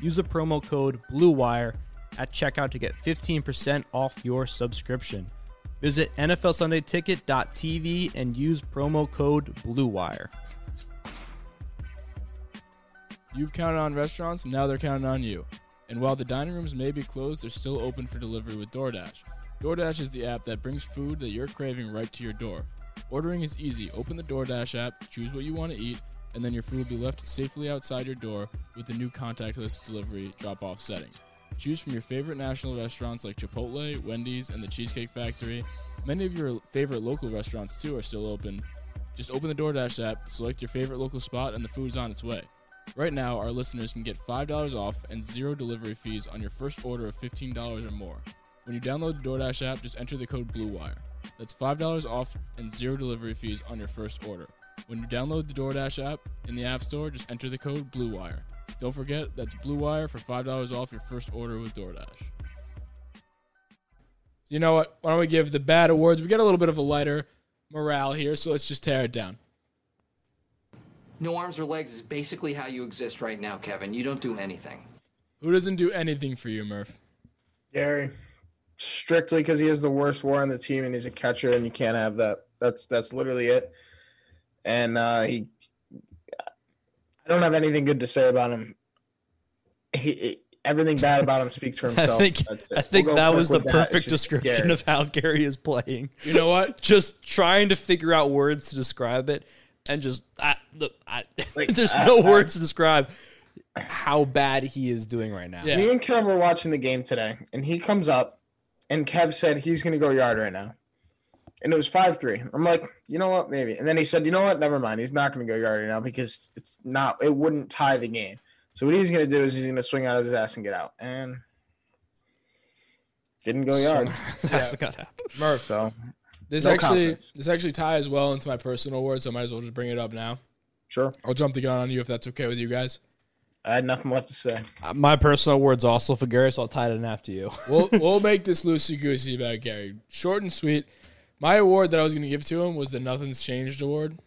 Use the promo code BLUEWIRE at checkout to get 15% off your subscription. Visit NFL Sunday and use promo code BLUEWIRE. You've counted on restaurants, now they're counting on you. And while the dining rooms may be closed, they're still open for delivery with DoorDash. DoorDash is the app that brings food that you're craving right to your door. Ordering is easy. Open the DoorDash app, choose what you want to eat, and then your food will be left safely outside your door with the new contactless delivery drop off setting. Choose from your favorite national restaurants like Chipotle, Wendy's, and the Cheesecake Factory. Many of your favorite local restaurants, too, are still open. Just open the DoorDash app, select your favorite local spot, and the food's on its way. Right now, our listeners can get $5 off and zero delivery fees on your first order of $15 or more. When you download the DoorDash app, just enter the code BLUEWIRE. That's $5 off and zero delivery fees on your first order. When you download the DoorDash app in the App Store, just enter the code BLUEWIRE. Don't forget, that's BLUEWIRE for $5 off your first order with DoorDash. You know what? Why don't we give the bad awards? We get a little bit of a lighter morale here, so let's just tear it down. No arms or legs is basically how you exist right now, Kevin. You don't do anything. Who doesn't do anything for you, Murph? Gary, strictly because he has the worst war on the team and he's a catcher, and you can't have that. That's that's literally it. And uh, he, I don't have anything good to say about him. He, he- everything bad about him speaks for (laughs) I himself. think I think We'll that was the with that. It's perfect description Gary. of how Gary is playing. You know what? (laughs) just trying to figure out words to describe it, and just I, look, I, Like, (laughs) there's I- no I- words to describe how bad he is doing right now. Yeah. Me and Kev were watching the game today, and he comes up, and Kev said he's going to go yard right now. And it was 5 3. I'm like, you know what? Maybe. And then he said, you know what? Never mind. He's not going to go yard right now because it's not, it wouldn't tie the game. So what he's going to do is he's going to swing out of his ass and get out. And didn't go yard. (laughs) That's what happened. Murph. So This No actually confidence. this actually ties well into my personal award, so I might as well just bring it up now. sure. I'll jump the gun on you if that's okay with you guys. I had nothing left to say. Uh, My personal word's also for Gary, so I'll tie it in after you. We'll (laughs) we'll make this loosey goosey about Gary. Short and sweet. My award that I was going to give to him was the Nothing's Changed award,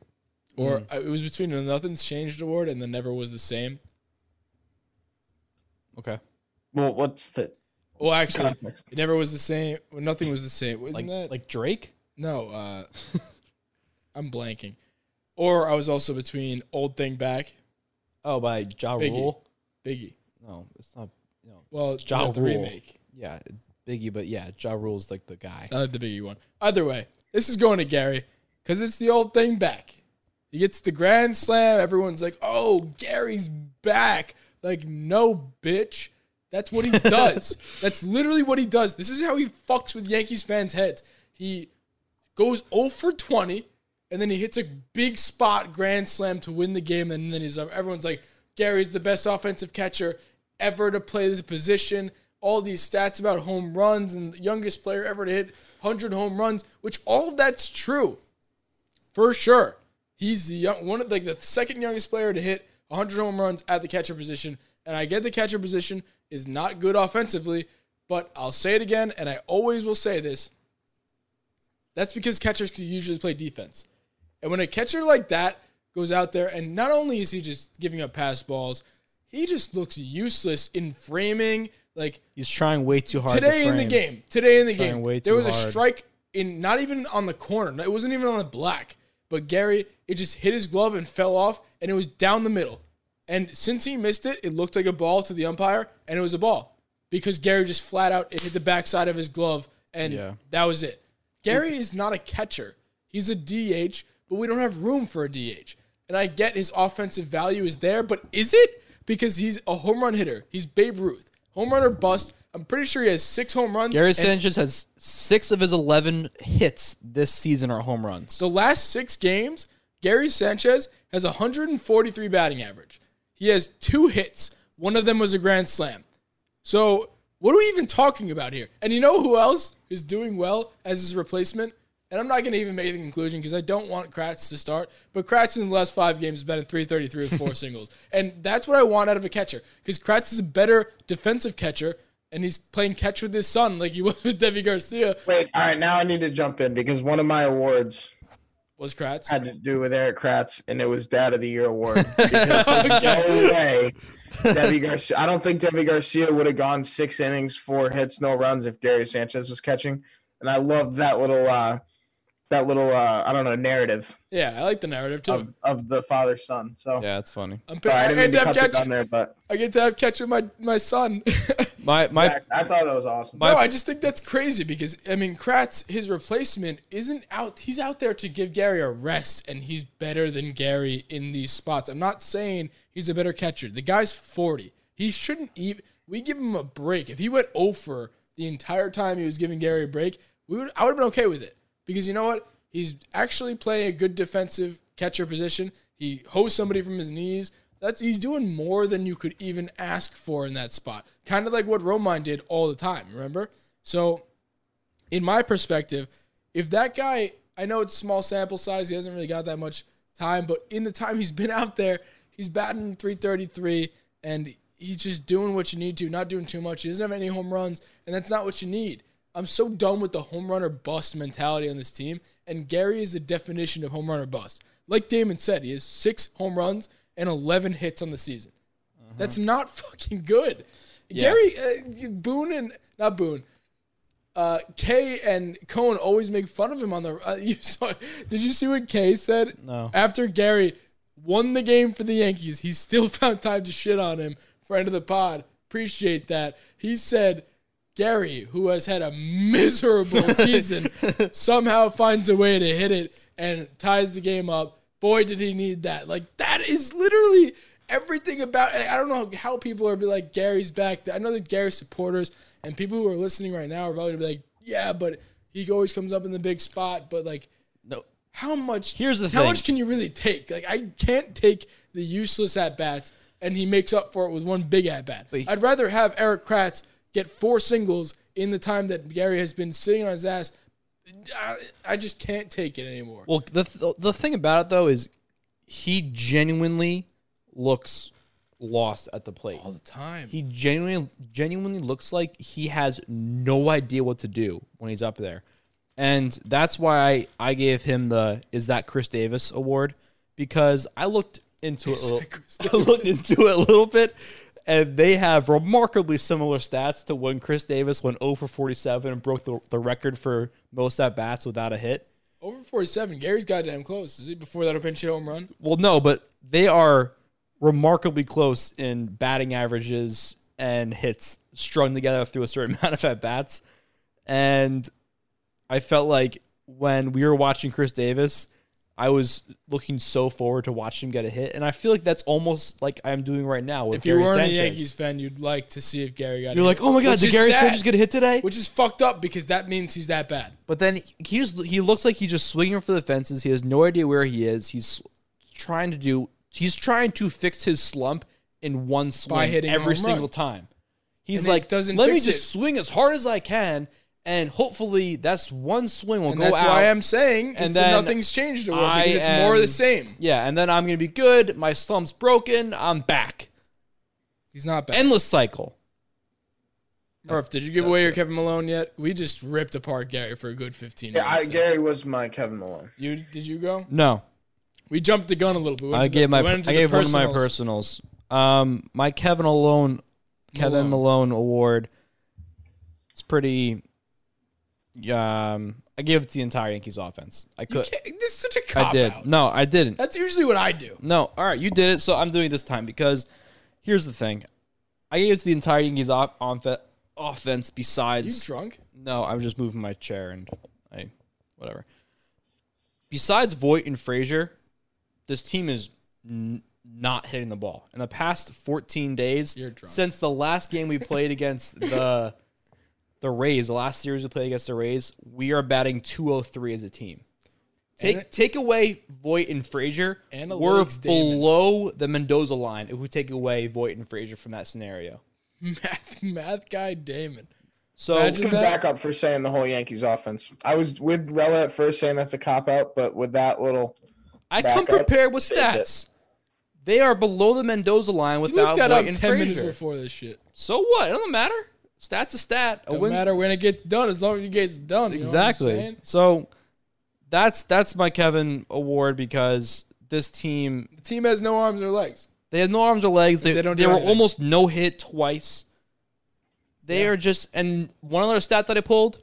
or uh, it was between the Nothing's Changed award and the Never Was the Same. Okay. Well, what's the Well, actually, context? it never was the same. Well, nothing was the same. Wasn't Like that like Drake? no? Uh, (laughs) I'm blanking. Or I was also between Old Thing Back, Oh, by Ja Biggie. Rule? Biggie. No, it's not. No, Well, it's Ja yeah, the remake. Yeah, Biggie, but yeah, Ja Rule's like the guy. I like the Biggie one. Either way, this is going to Gary because it's the old thing back. He gets the grand slam. Everyone's like, "Oh, Gary's back!" Like, no, bitch. That's what he (laughs) does. That's literally what he does. This is how he fucks with Yankees fans' heads. He goes 0 for 20, and then he hits a big spot grand slam to win the game, and then he's everyone's like, Gary's the best offensive catcher ever to play this position. All these stats about home runs and the youngest player ever to hit 100 home runs, which all of that's true for sure. He's the young, one of like the second youngest player to hit 100 home runs at the catcher position, and I get the catcher position is not good offensively, but I'll say it again, and I always will say this. That's because catchers can usually play defense. And when a catcher like that goes out there, and not only is he just giving up pass balls, he just looks useless in framing. Like He's trying way too hard. to today in the game, today in the Trying game, there was a strike in not even on the corner. It wasn't even on the black. But Gary, it just hit his glove and fell off, and it was down the middle. And since he missed it, it looked like a ball to the umpire, and it was a ball because Gary just flat out it hit the backside of his glove, and Yeah. that was it. Gary is not a catcher; he's a DH, but we don't have room for a DH. And I get his offensive value is there, but is it because he's a home run hitter? He's Babe Ruth, home run or bust. I'm pretty sure he has six home runs. Gary Sanchez has six of his 11 hits this season are home runs. The last six games, Gary Sanchez has 143 batting average. He has two hits. One of them was a grand slam. So what are we even talking about here? And you know who else is doing well as his replacement? And I'm not going to even make the conclusion because I don't want Kratz to start. But Kratz in the last five games has been in 333 with four (laughs) singles. And that's what I want out of a catcher because Kratz is a better defensive catcher and he's playing catch with his son like he (laughs) was with Deivi Garcia. Wait, all right, now I need to jump in because one of my awards Was Kratz? had to do with Eric Kratz, and it was Dad of the Year award. (laughs) Because there's no way Deivi Garcia. I don't think Deivi Garcia would have gone six innings, four hits, no runs if Gary Sanchez was catching. And I loved that little, uh, that little, uh, I don't know, narrative Yeah, I like the narrative too. of, of the father son. So yeah, that's funny. I'm sorry, I I, didn't get to to have cut it catch, down there, but I get to have catch with my my son. (laughs) My my Zach, I thought that was awesome. My- no, I just think that's crazy because I mean, Kratz, his replacement isn't out. He's out there to give Gary a rest, and he's better than Gary in these spots. I'm not saying he's a better catcher. The guy's 40. He shouldn't even. We give him a break. If he went over the entire time he was giving Gary a break, we would. I would have been okay with it because you know what? He's actually playing a good defensive catcher position. He hosts somebody from his knees. That's he's doing more than you could even ask for in that spot. Kind of like what Romine did all the time, remember? So, in my perspective, if that guy, I know it's small sample size, he hasn't really got that much time, but in the time he's been (laughs) out there, he's batting 333 and he's just doing what you need to, not doing too much. He doesn't have any home runs, and that's not what you need. I'm so done with the home run or bust mentality on this team, and Gary is the definition of home run or bust. Like Damon said, he has six home runs and 11 hits on the season. That's not (laughs) fucking good. Yeah. Gary, uh, Boone and not Boone, uh, Kay and Cone always make fun of him on the. Uh, (laughs) you saw? Did you see what Kay said? No. After Gary won the game for the Yankees, he still (laughs) found time to shit on him. Friend of the pod, appreciate that. He said. Gary, who has had a miserable (laughs) season, somehow finds a way to hit it and ties the game up. Boy, did he need that! Like that is literally everything about. I don't know how people are be like Gary's back. I know that Gary supporters and people who are listening right now are probably gonna be like, yeah, but he always comes up in the big spot. But like, no. how much? Here's the how thing. much can you really take? Like, I can't take the useless at bats, and he makes up for it with one big at bat. I'd rather have Eric Kratz get four singles in the time that Gary has been sitting on his ass. I, I just can't take it anymore. Well, the th- the thing about it though is he genuinely looks lost at the plate. all the time. He genuinely genuinely looks like he has no idea what to do when he's up there. And that's why I, I gave him the is that Chris Davis award because I looked into it a little, (laughs) I looked into it a little bit and they have remarkably similar stats to when Chris Davis went 0 for 47 and broke the, the record for most at bats without a hit. Oh Over 47. Gary's goddamn close. Is he before that pinch hit home run? Well, no, but they are remarkably close in batting averages and hits strung together through a certain (laughs) amount of at bats. And I felt like when we were watching Chris Davis, I was looking so forward to watching him get a hit, and I feel like that's almost like I'm doing right now with If you Gary weren't Sanchez. a Yankees fan, you'd like to see if Gary got. You're hit. like, oh my god, did Gary Sanchez get a hit today? Which is fucked up because that means he's that bad. But then he just he looks like he's just swinging for the fences. He has no idea where he is. He's trying to do. He's trying to fix his slump in one swing hitting a every home run. single time. He's And like, doesn't let me just it." swing as hard as I can, and hopefully that's one swing will And go that's out. why I'm saying and and then nothing's changed to I because it's more of the am- same. Yeah, and then I'm gonna be good. My slump's broken. I'm back. He's not bad. Endless cycle. Murph, did you give away your Kevin Malone yet? We just ripped apart Gary for a good 15 Yeah, minutes. I, Gary was my Kevin Malone. You did you go? No, We jumped the gun a little bit. We I to the- gave my we I the gave one of my personals. personals. Um, my Kevin Malone Kevin Malone. Malone award. It's pretty. Um, I gave it to the entire Yankees offense. I could. This is such a cop I did. out. No, I didn't. That's usually what I do. No, all right, you did it. So I'm doing it this time because here's the thing. I gave it to the entire Yankees op- onfe- offense. Besides. You drunk? no, I'm just moving my chair and I, whatever. Besides Voit and Frazier, this team is n- not hitting the ball. In the past 14 days, since the last game we played (laughs) against the the Rays, the last series we played against the Rays, we are batting 203 as a team. Take it- take away Voit and Frazier, Analytics, we're Damon. below the Mendoza line if we take away Voit and Frazier from that scenario. (laughs) Math, math guy Damon. So Imagine Good that. backup for saying the whole Yankees offense. I was with Rella at first saying that's a cop out, but with that little, I come prepared with stats. They are below the Mendoza line You without looked that Voit up and 10 minutes Frazier. before this shit. So what? It doesn't matter. Stat's a stat. A Don't win- matter when it gets done as long as it gets done. you know what I'm exactly. so that's that's my Kevin award because this team The team has no arms or legs. they had no arms or legs. They, They don't they do were anything. almost no hit twice. They Yeah. are just and one other stat that I pulled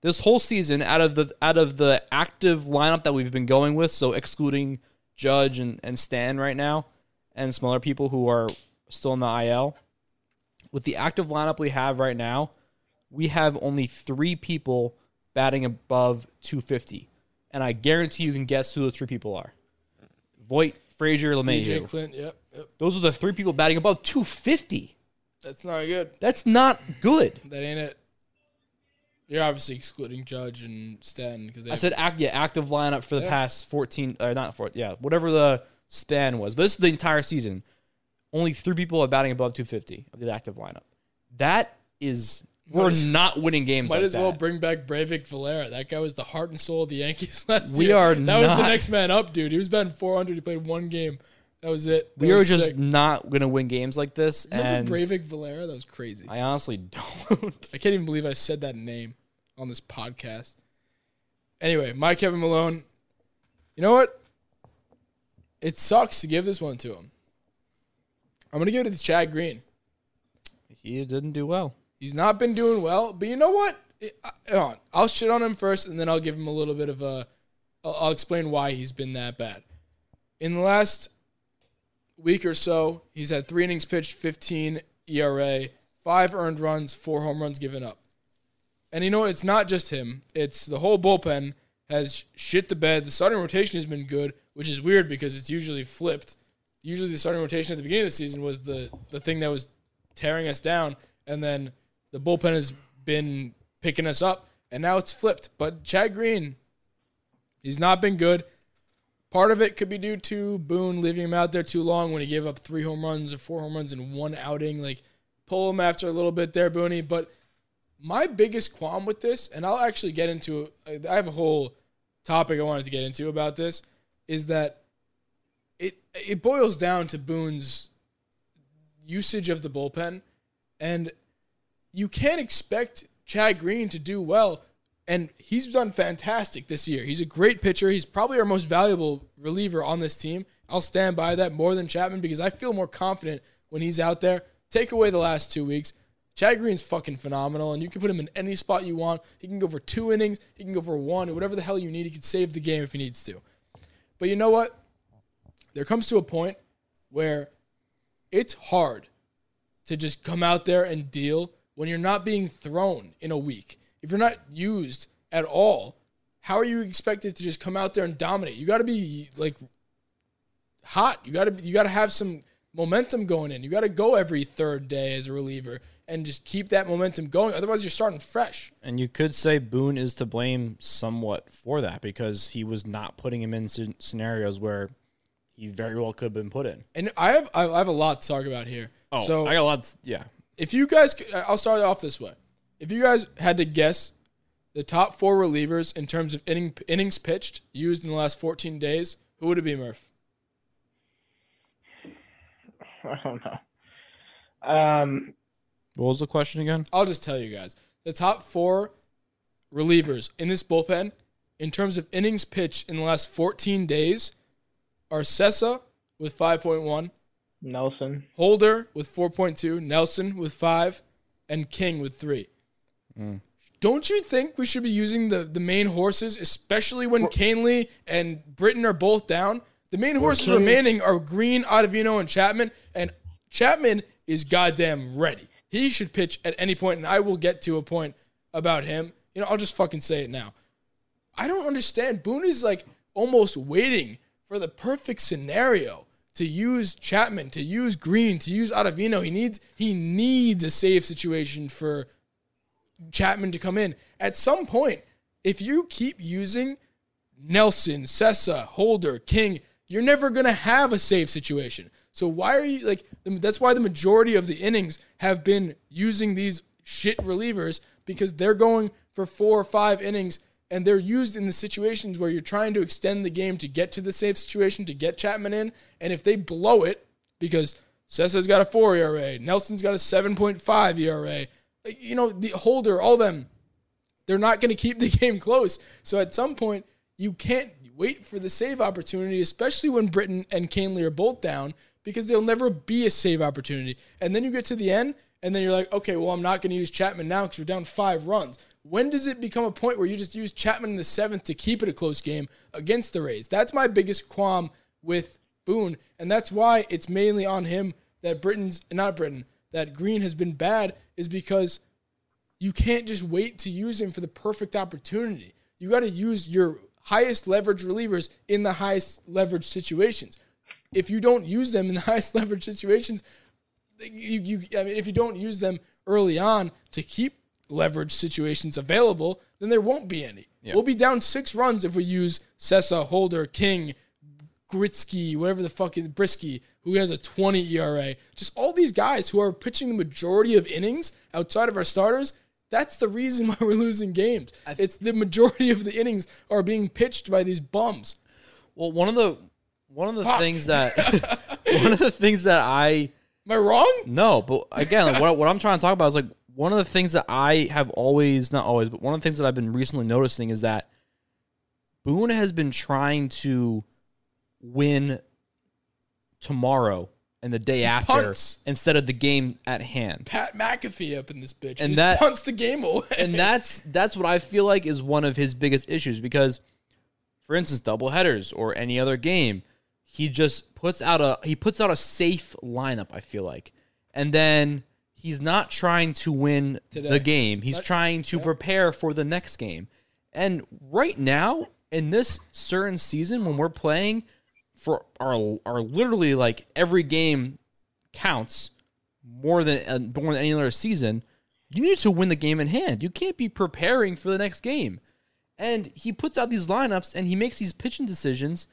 this whole season out of the out of the active lineup that we've been going with, so excluding Judge and, and Stan right now, and some other people who are still in the IL. With the active lineup we have right now, we have only three people batting above 250. And I guarantee you can guess who those three people are. Voit, Frazier, DJ LeMahieu. Clint, yep, yep. Those are the three people batting above 250. That's not good. That's not good. That ain't it. You're obviously excluding Judge and Stanton because I said act, yeah, active lineup for the Yeah. past 14 or not 14, yeah, whatever the span was. But this is the entire season. Only three people are batting above 250 of the active lineup. That is we're not winning games might like as well bring back Breyvic Valera. That guy was the heart and soul of the Yankees (laughs) last We year. are that was the next man up, dude. He was batting 400. He played one game. That was it. That we are just sick. not going to win games like this Remember and Breyvic Valera? That was crazy. I, I honestly (laughs) don't. I can't even believe I said that name on this podcast. Anyway, my Kevin Malone. You know what? It sucks to give this one to him. I'm gonna give it to Chad Green. he didn't do well. He's not been doing well, but you know what? It- I, on. I'll shit on him first, and then I'll give him a little bit of a. I'll, I'll explain why he's been that bad. In the last week or so, he's had three innings pitched, 15 ERA, five earned runs, four home runs given up. And you know what? It's not just him. It's the whole bullpen has shit the bed. The starting rotation has been good, which is weird because it's usually flipped. Usually the starting rotation at the beginning of the season was the, the thing that was tearing us down, and then the bullpen has been picking us up, and now it's flipped. But Chad Green, he's not been good. Part of it could be due to Boone leaving him out there too long when he gave up three home runs or four home runs in one outing. Like, pull him after a little bit there, Booney. But my biggest qualm with this, and I'll actually get into I have a whole topic I wanted to get into about this, is that it boils down to Boone's usage of the bullpen. And you can't expect Chad Green to do well. And he's done fantastic this year. He's a great pitcher. He's probably our most valuable reliever on this team. I'll stand by that more than Chapman because I feel more confident when he's out there. Take away the last two weeks. Chad Green's fucking phenomenal, and you can put him in any spot you want. He can go for two innings, he can go for one, whatever the hell you need. He can save the game if he needs to. But you know what? There comes to a point where it's hard to just come out there and deal when you're not being thrown in a week. If you're not used at all how are you expected to just come out there and dominate? You got to be like hot. You got to you got to have some momentum going in. You got to go every third day as a reliever and just keep that momentum going. Otherwise, you're starting fresh. And you could say Boone is to blame somewhat for that because he was not putting him in scenarios where he very well could have been put in. And I have I have a lot to talk about here. Oh, so I got a lot. to- yeah, if you guys, could- I'll start off this way. If you guys had to guess the top four relievers in terms of inning, innings pitched used in the last 14 days, who would it be, Murph? (laughs) I don't know. Um, what was the question again? I'll just tell you guys. The top four relievers in this bullpen, in terms of innings pitched in the last 14 days, are Cessa with 5.1, Nelson. Holder with 4.2, Nelson with 5, and King with 3. Mm. Don't you think we should be using the, the main horses, especially when Kahnle and Britton are both down? The main horses King's- remaining are Green, Ottavino, and Chapman, and Chapman is goddamn ready. He should pitch at any point, and I will get to a point about him. You know, I'll just fucking say it now. I don't understand. Boone is like almost waiting for the perfect scenario to use Chapman, to use Green, to use Ottavino. He needs he needs a save situation for Chapman to come in. At some point, if you keep using Nelson, Cessa, Holder, King, you're never to have a save situation. So why are you like that's why the majority of the innings have been using these shit relievers because they're going for 4 or 5 innings and they're used in the situations where you're trying to extend the game to get to the save situation to get Chapman in and if they blow it because Cessa's got a 4 ERA, Nelson's got a 7.5 ERA, you know, the holder, all them, they're not going to keep the (laughs) game close. So at some point, you can't wait for the save opportunity, especially when Britton and Kahnle are both down, because there'll never be a save opportunity. And then you get to the end, and then you're like, okay, well, I'm not going to use Chapman now because you're down five runs. When does it become a point where you just use Chapman in the seventh to keep it a close game against the Rays? That's my biggest qualm with Boone, and that's why it's mainly on him that Britton's not Britton that Green has been bad is because you can't just wait to use him for the perfect opportunity. You got to use your highest leverage relievers in the highest leverage situations. If you don't use them in the (laughs) highest leverage situations, you, you I mean, if you don't use them early on to keep leverage situations available, then there won't be any. We'll be down six runs if we use Cessa, Holder, King, Gritsky, whatever the fuck is Brisky, who has a 20 ERA. Just all these guys who are pitching the majority of innings outside of our starters. That's the reason (laughs) why we're losing games. It's the majority of the innings are being pitched by these bums. Well, one of the one of the Fuck. things that (laughs) (laughs) one of the things that I Am I wrong? No, but again, like, what, what I'm trying to talk about is like one of the things that I have always, not always, but one of the things that I've been recently noticing is that Boone has been trying to win tomorrow and the day after punts. instead of the game at hand. Pat McAfee up in this bitch. And he that- punts the game away. And that's that's what I feel like is one of his biggest issues because for instance, double headers or any other game, he just puts out a he puts out a safe lineup, I feel like. And then he's not trying to win Today. the game. He's That- trying to yeah. prepare for the next game. And right now, in this certain season when we're playing for our our literally like every game counts more than uh, more than any other season, you need to win the game in hand. You can't be preparing for the next game. And he puts out these lineups and he makes these pitching decisions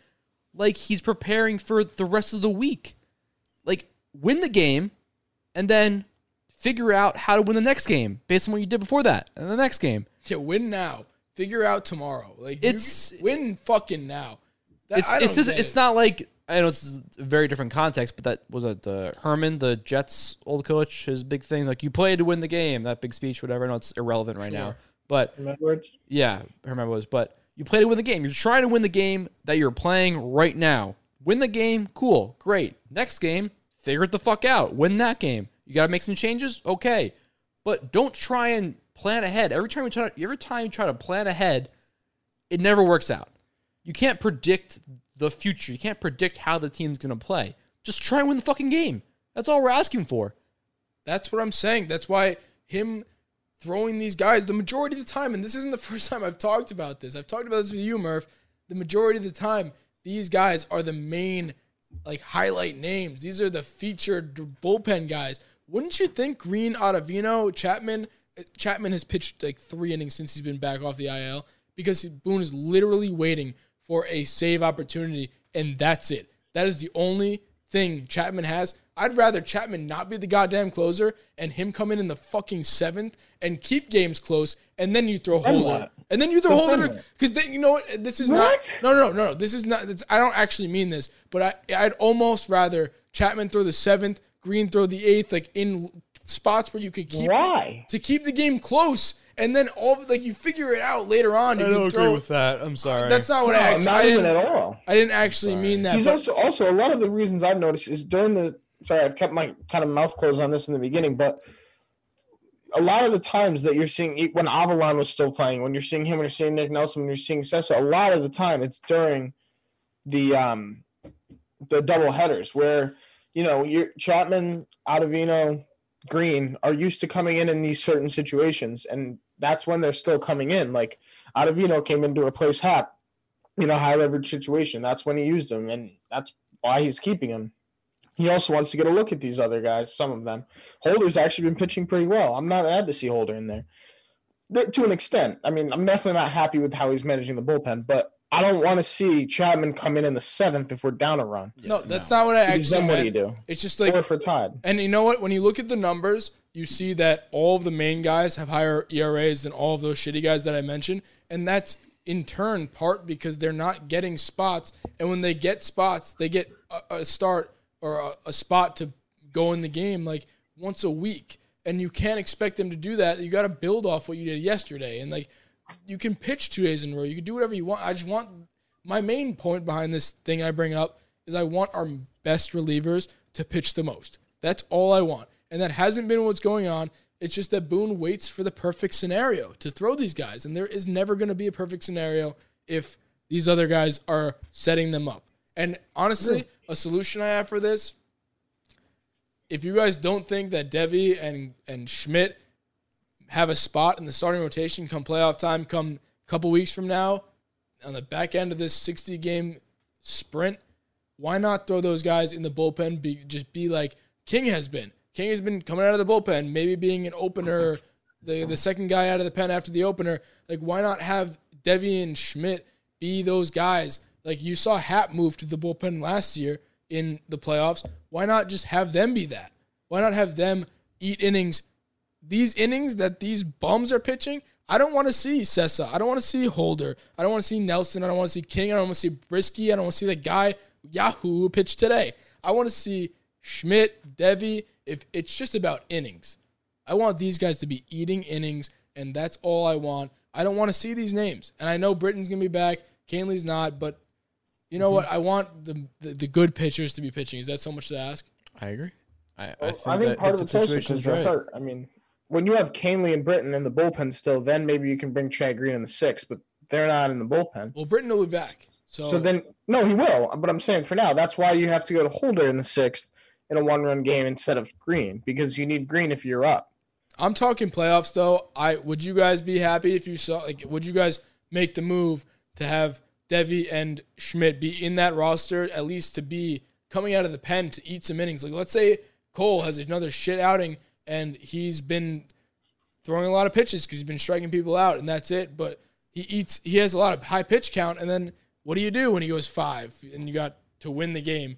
like he's preparing for the rest of the week. Like win the game and then figure out how to win the next game based on what you did before that and the next game. yeah, win now. Figure out tomorrow. Like you- It's- win fucking now. That- It's I it's don't just, it's it. not like I know it's a very different context, but that was it. The Herman, the Jets old coach, his big thing like you play to win the game. That big speech, whatever. I know it's irrelevant right now, but Remember it's Yeah, Herman was. But you play to win the game. You're trying to win the game that you're playing right now. Win the game, cool, great. Next game, figure it the fuck out. Win that game. You got to make some changes, okay. But don't try and plan ahead. Every time you try, every time you try to plan ahead, it never works out. You can't predict the future. You can't predict how the team's gonna play. Just try and win the fucking game. That's all we're asking for. That's what I'm saying. That's why him throwing these guys the majority of the time. And this isn't the (laughs) first time I've talked about this. I've talked about this with you, Murph. The majority of the time, these guys are the main like highlight names. These are the featured bullpen guys. Wouldn't you think Green, Ottavino, Chapman? uh, Chapman has pitched like three innings since he's been back off the IL because Boone is literally waiting for a save opportunity, and that's it. That is the only thing Chapman has. I'd rather Chapman not be the goddamn closer and him come in in the fucking seventh and keep games close, and then you throw Then Holder, what? and then you throw then Holder because then you know what? This is What? not. No, no, no, no. This is not. I don't actually mean this, but I, I'd almost rather Chapman throw the seventh, Green throw the eighth, like in spots where you could keep Why? to keep the game close, and then all of, like you figure it out later on. I you don't can agree throw- with that. I'm sorry. That's not what I No, actually. not I even at all. I didn't actually mean that. He's but- also also a lot of the reasons I've noticed is during the sorry I've kept my kind of mouth closed on this in the beginning, but a lot of the times that you're seeing e, when Avilan was still playing, when you're seeing him, when you're seeing Nick Nelson, when you're seeing Cessa, a lot of the time it's during the um the double headers where you know you're Chapman, Ottavino, Green are used to coming in in these certain situations, and that's when they're still coming in. Like Ottavino came in to replace Happ, you know, high leverage situation. That's when he used him, and that's why he's keeping him. He also wants to get a look at these other guys, some of them. Holder's actually been pitching pretty well. I'm not mad to see Holder in there. To an extent. I mean, I'm definitely not happy with how he's managing the bullpen, but I don't want to see Chapman come in in the seventh if we're down a run. no, that's not what I actually then what do meant. you do? It's just like or for Todd. And you know what? When you look at the numbers, you see that all of the main guys have higher ERAs than all of those shitty guys that I mentioned. And that's in turn part because they're not getting spots. And when they get spots, they get a, a start or a, a spot to go in the game like once a week. And you can't expect them to do that. You got to build off what you did yesterday. And like, you can pitch two days in a row. You can do whatever you want. I just want my main point behind this thing I bring up is I want our best relievers to pitch the most. That's all I want. And that hasn't been what's going on. It's just that Boone waits for the perfect scenario to throw these guys. And there is never going to be a perfect scenario if these other guys are setting them up. And honestly, a solution I have for this if you guys don't think that Deivi and, and Schmidt have a spot in the starting rotation come playoff time, come a couple weeks from now, on the back end of this 60 game sprint, why not throw those guys in the bullpen? Be just be like King has been. King has been coming out of the bullpen, maybe being an opener, the the second guy out of the pen after the opener. Like, why not have Deivi and Schmidt be those guys? Like you saw Happ move to the bullpen last year in the playoffs. Why not just have them be that? Why not have them eat innings? These innings that these bums are pitching, I don't want to see Cessa. I don't want to see Holder. I don't want to see Nelson. I don't want to see King. I don't want to see Brisky. I don't want to see the guy Yahoo who pitched today. I want to see Schmidt, Deivi. If it's just about innings, I want these guys to be eating innings, and that's all I want. I don't want to see these names. And I know Britton's gonna be back. Kahnle's not, but you know what? Mm-hmm. I want the, the the good pitchers to be pitching. Is that so much to ask? I agree. I, I think, I think that part of the it's also situation's because they're right- hurt. I mean, when you have Kahnle and Britton in the bullpen still, then maybe you can bring Chad Green in the sixth, but they're not in the bullpen. Well, Britton will be back. So, So then, no, he will. But I'm saying for now, that's why you have to go to Holder in the sixth in a one-run game instead of Green because you need Green if you're up. I'm talking playoffs though. I would you guys be happy if you saw like would you guys make the move to have Deivi and Schmidt be in that roster at least to be coming out of the pen to eat some innings? Like let's say Cole has another shit outing and he's been throwing a lot of pitches because he's been striking people out and that's it. But he eats he has a lot of high pitch count and then what do you do when he goes five and you got to win the game?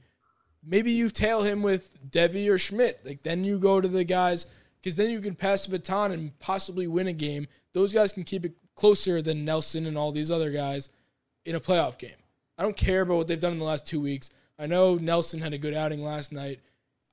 Maybe you tail him with Deivi or Schmidt. Like then you go to the guys because then you can pass the baton and possibly win a game. Those guys can keep it closer than Nelson and all these other guys in a playoff game. I don't care about what they've done in the last two weeks. I know Nelson had a good outing last night.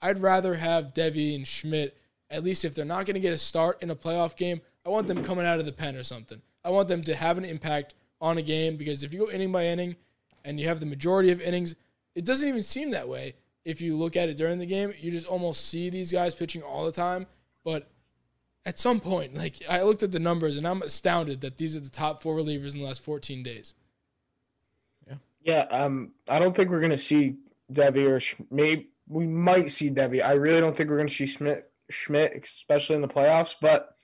I'd rather have Deivi and Schmidt, at least if they're not going to get a start in a playoff game, I want them coming out of the pen or something. I want them to have an impact on a game because if you go inning by inning and you have the majority of innings, it doesn't even seem that way. If you look at it during the game, you just almost see these guys pitching all the time. But at some point, like I looked at the numbers and I'm astounded that these are the top four relievers in the last 14 days. Yeah, um, I don't think we're gonna see Deivi or Sch- maybe we might see Deivi. I really don't think we're gonna see Schmidt, Schmidt, especially in the playoffs. But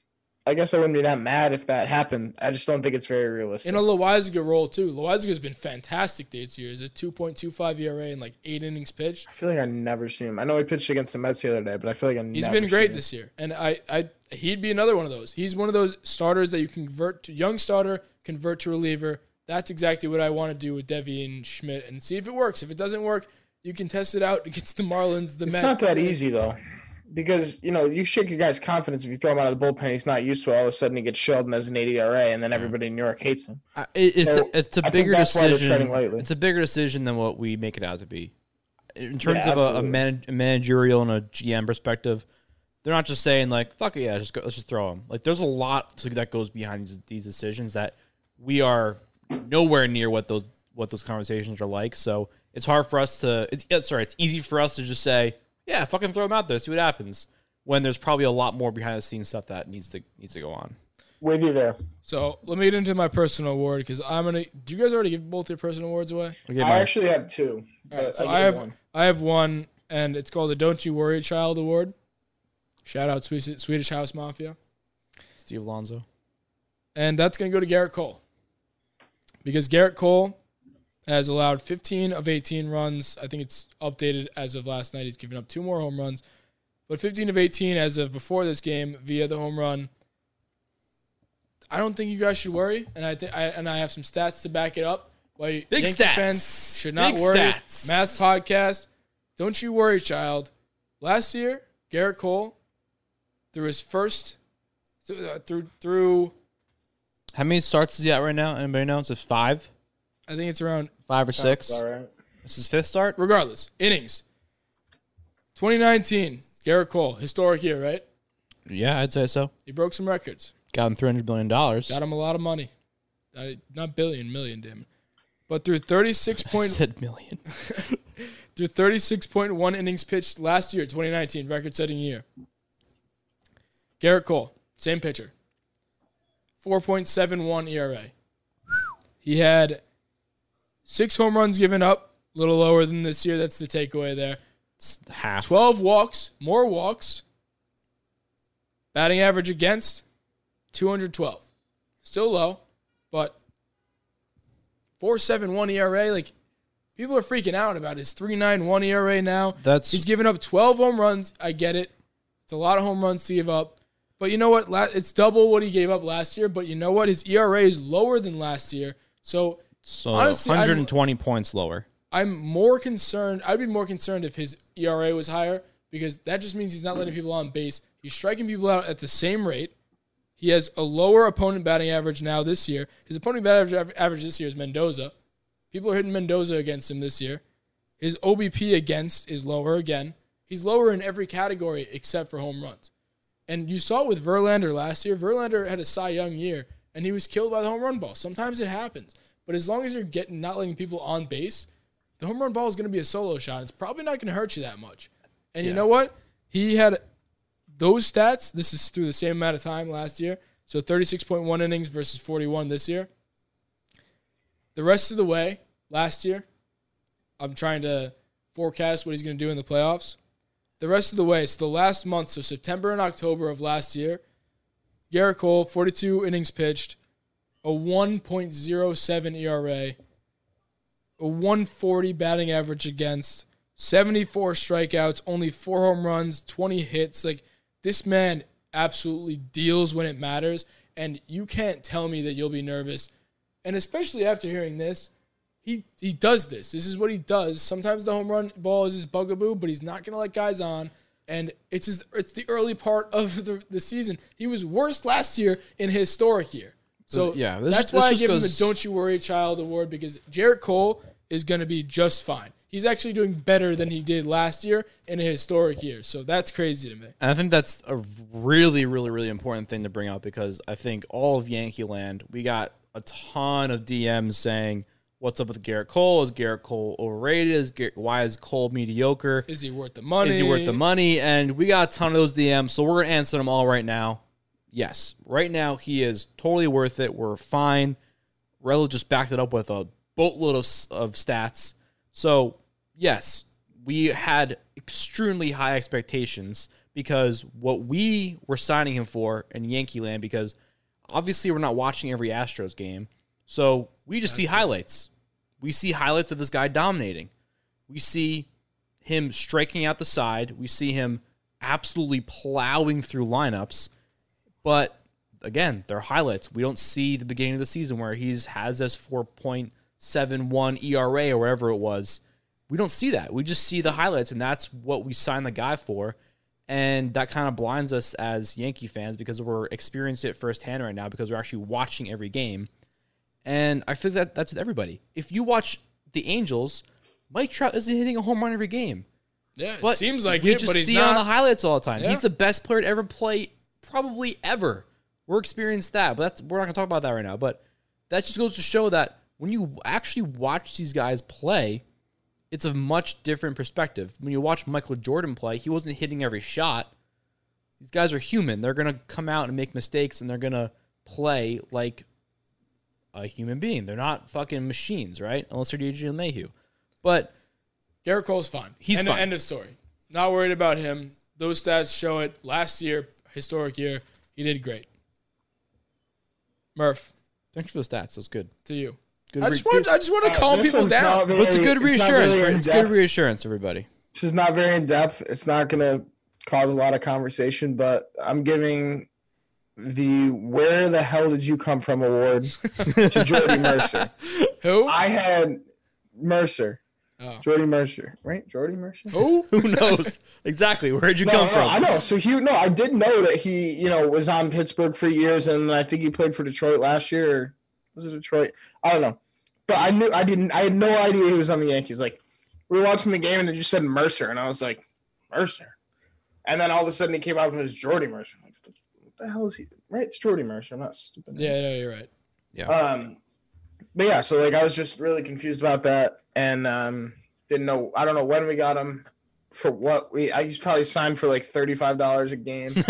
I guess I wouldn't be that mad if that happened. I just don't think it's very realistic. In a Loaisiga role too. Loaisiga has been fantastic this year. Is a 2.25 ERA and like eight innings pitched. I feel like I never seen him. I know he pitched against the Mets the other day, but I feel like I He's never been great this year, and I, I, he'd be another one of those. He's one of those starters that you convert to young starter, convert to reliever. That's exactly what I want to do with Deivi and Schmidt, and see if it works. If it doesn't work, you can test it out against the Marlins, the It's Mets. not that easy though, because you know you shake your guy's confidence if you throw him out of the bullpen. He's not used to it. All of a sudden he gets Sheldon as an 80 ERA, and then everybody in New York hates him. I- it- it's So, a, it's a I think bigger that's decision. treading. It's a bigger decision than what we make it out to be. In terms Yeah, of a, a, absolutely. man, a managerial and a GM perspective, they're not just saying like "fuck it, yeah, just go, let's just throw him." Like there's a lot to, that goes behind these, these decisions that we are nowhere near what those what those conversations are like. So it's hard for us to. It's sorry, it's easy for us to just say, "Yeah, fucking throw him out there, see what happens." When there's probably a lot more behind the scenes stuff that needs to needs to go on. With you there. So let me get into my personal award because I'm gonna. Do you guys already give both your personal awards away? Okay, I actually have two. All right, but so I I have one. I have one, and it's called the "Don't You Worry Child" award. Shout out Swedish, Swedish House Mafia, Steve Alonzo. and that's gonna go to Gerrit Cole because Gerrit Cole has allowed 15 of 18 runs. I think it's updated as of last night. He's given up two more home runs, but 15 of 18 as of before this game via the home run. I don't think you guys should worry, and I think I, and I have some stats to back it up. Why Big Yankee stats. fans should not Big worry. stats. Math podcast. Don't you worry, child. Last year, Gerrit Cole, through his first, through through, through How many starts is he at right now? Anybody know? Is it five? I think it's around Five or six? All right. This is fifth start? regardless innings. 2019, Gerrit Cole, historic year, right? Yeah, I'd say so. He broke some records. Got him $300 million. Got him a lot of money. Not billion, million, damn. But through 36 (laughs) I point said million. (laughs) through 36.1 innings pitched last year, 2019, record-setting year. Gerrit Cole, same pitcher. 4.71 ERA. He had six home runs given up, a little lower than this year. That's the takeaway there. It's half. 12 walks, more walks. Batting average against 212. Still low, but 4.71 ERA. Like people are freaking out about his 3.91 ERA now. That's He's given up 12 home runs. I get it. It's a lot of home runs to give up. But you know what? It's double what he gave up last year. But you know what? His ERA is lower than last year. So so honestly, I'm- 120 points lower. I'm more concerned. I'd be more concerned if his ERA was higher because that just means he's not letting people on base. He's striking people out at the same rate. He has a lower opponent batting average now this year. His opponent batting average, average this year is Mendoza. People are hitting Mendoza against him this year. His OBP against is lower again. He's lower in every category except for home runs. And you saw it with Verlander last year. Verlander had a Cy Young year, and he was killed by the home run ball. Sometimes it happens, but as long as you're getting not letting people on base, the home run ball is going to be a solo shot. It's probably not going to hurt you that much. And you know what? He had those stats. This is through the same amount of time last year. So 36.1 innings versus 41 this year. The rest of the way last year, I'm trying to forecast what he's going to do in the playoffs. The rest of the way, so the last month, so September and October of last year, Gerrit Cole, 42 innings pitched, a 1.07 ERA, a 140 batting average against, 74 strikeouts, only four home runs, 20 hits. Like this man absolutely deals when it matters, and you can't tell me that you'll be nervous. And especially after hearing this, he he does this. This is what he does. Sometimes the home run ball is his bugaboo, but he's not gonna let guys on. And it's his, it's the early part of the, the season. He was worst last year in historic year. So Yeah, this- that's this why I give him the "Don't You Worry, Child" award because Gerrit Cole is going to be just fine. He's actually doing better than he did last year in a historic year. So that's crazy to me. And I think that's a really, really, really important thing to bring up because I think all of Yankee land, we got a ton of DMs saying, What's up with Gerrit Cole? Is Gerrit Cole overrated? Is Gerrit, why is Cole mediocre? Is he worth the money? Is he worth the money? And we got a ton of those DMs, so we're gonna answer them all right now. Yes, right now he is totally worth it. We're fine. Relo just backed it up with a boatload of, of stats. So yes, we had extremely high expectations because what we were signing him for in Yankee land, because obviously we're not watching every Astros game, so we just see highlights. We see highlights of this guy dominating. We see him striking out the side. We see him absolutely plowing through lineups. But again, they're highlights. We don't see the beginning of the season where he's has this 4.71 ERA or wherever it was. We don't see that. We just see the highlights, and that's what we signed the guy for. And that kind of blinds us as Yankee fans because we're experiencing it firsthand right now because we're actually watching every game. And I feel that that's with everybody. If you watch the Angels, Mike Trout isn't hitting a home run every game. Yeah, it But seems like we it, just but he's see not. on the highlights all the time. Yeah. He's the best player to ever play, probably ever. We're experienced that, but that's we're not gonna talk about that right now. But that just goes to show that when you actually watch these guys play, it's a much different perspective. When you watch Michael Jordan play, he wasn't hitting every shot. These guys are human. They're gonna come out and make mistakes, and they're gonna play like a human being. They're not fucking machines, right? Unless they're DJ LeMahieu. But Gerrit Cole's fine. He's end, fine. End of story. Not worried about him. Those stats show it. Last year, historic year, he did great. Murph, thanks for the stats. That's good. to you. Good I re- just want. I just want to uh, calm this people one's down. not But it's a very- good not reassurance. very it's good in-depth. reassurance, everybody. This is not very in depth. It's not going to cause a lot of conversation, but I'm giving the "Where the hell did you come from?" award to Jordy (laughs) Mercer. Who? I had Mercer, Oh. Jordy Mercer, right? Jordy Mercer. Who? (laughs) Who knows exactly where'd you No, come no, from? I know. So he no, I did know that he, you know, was on Pittsburgh for years, and I think he played for Detroit last year. Or was it Detroit? I don't know, but I knew I didn't. I had no idea he was on the Yankees. Like we were watching the game, and it just said Mercer, and I was like, Mercer, and then all of a sudden he came out and it was Jordy Mercer. I'm like, what the, what the hell is he? Right, it's Jordy Mercer. I'm not stupid. Yeah, no, you're right. Yeah. Um, but yeah, so like I was just really confused about that, and um, didn't know. I don't know when we got him for what we. I he's probably signed for like thirty five dollars a game. (laughs)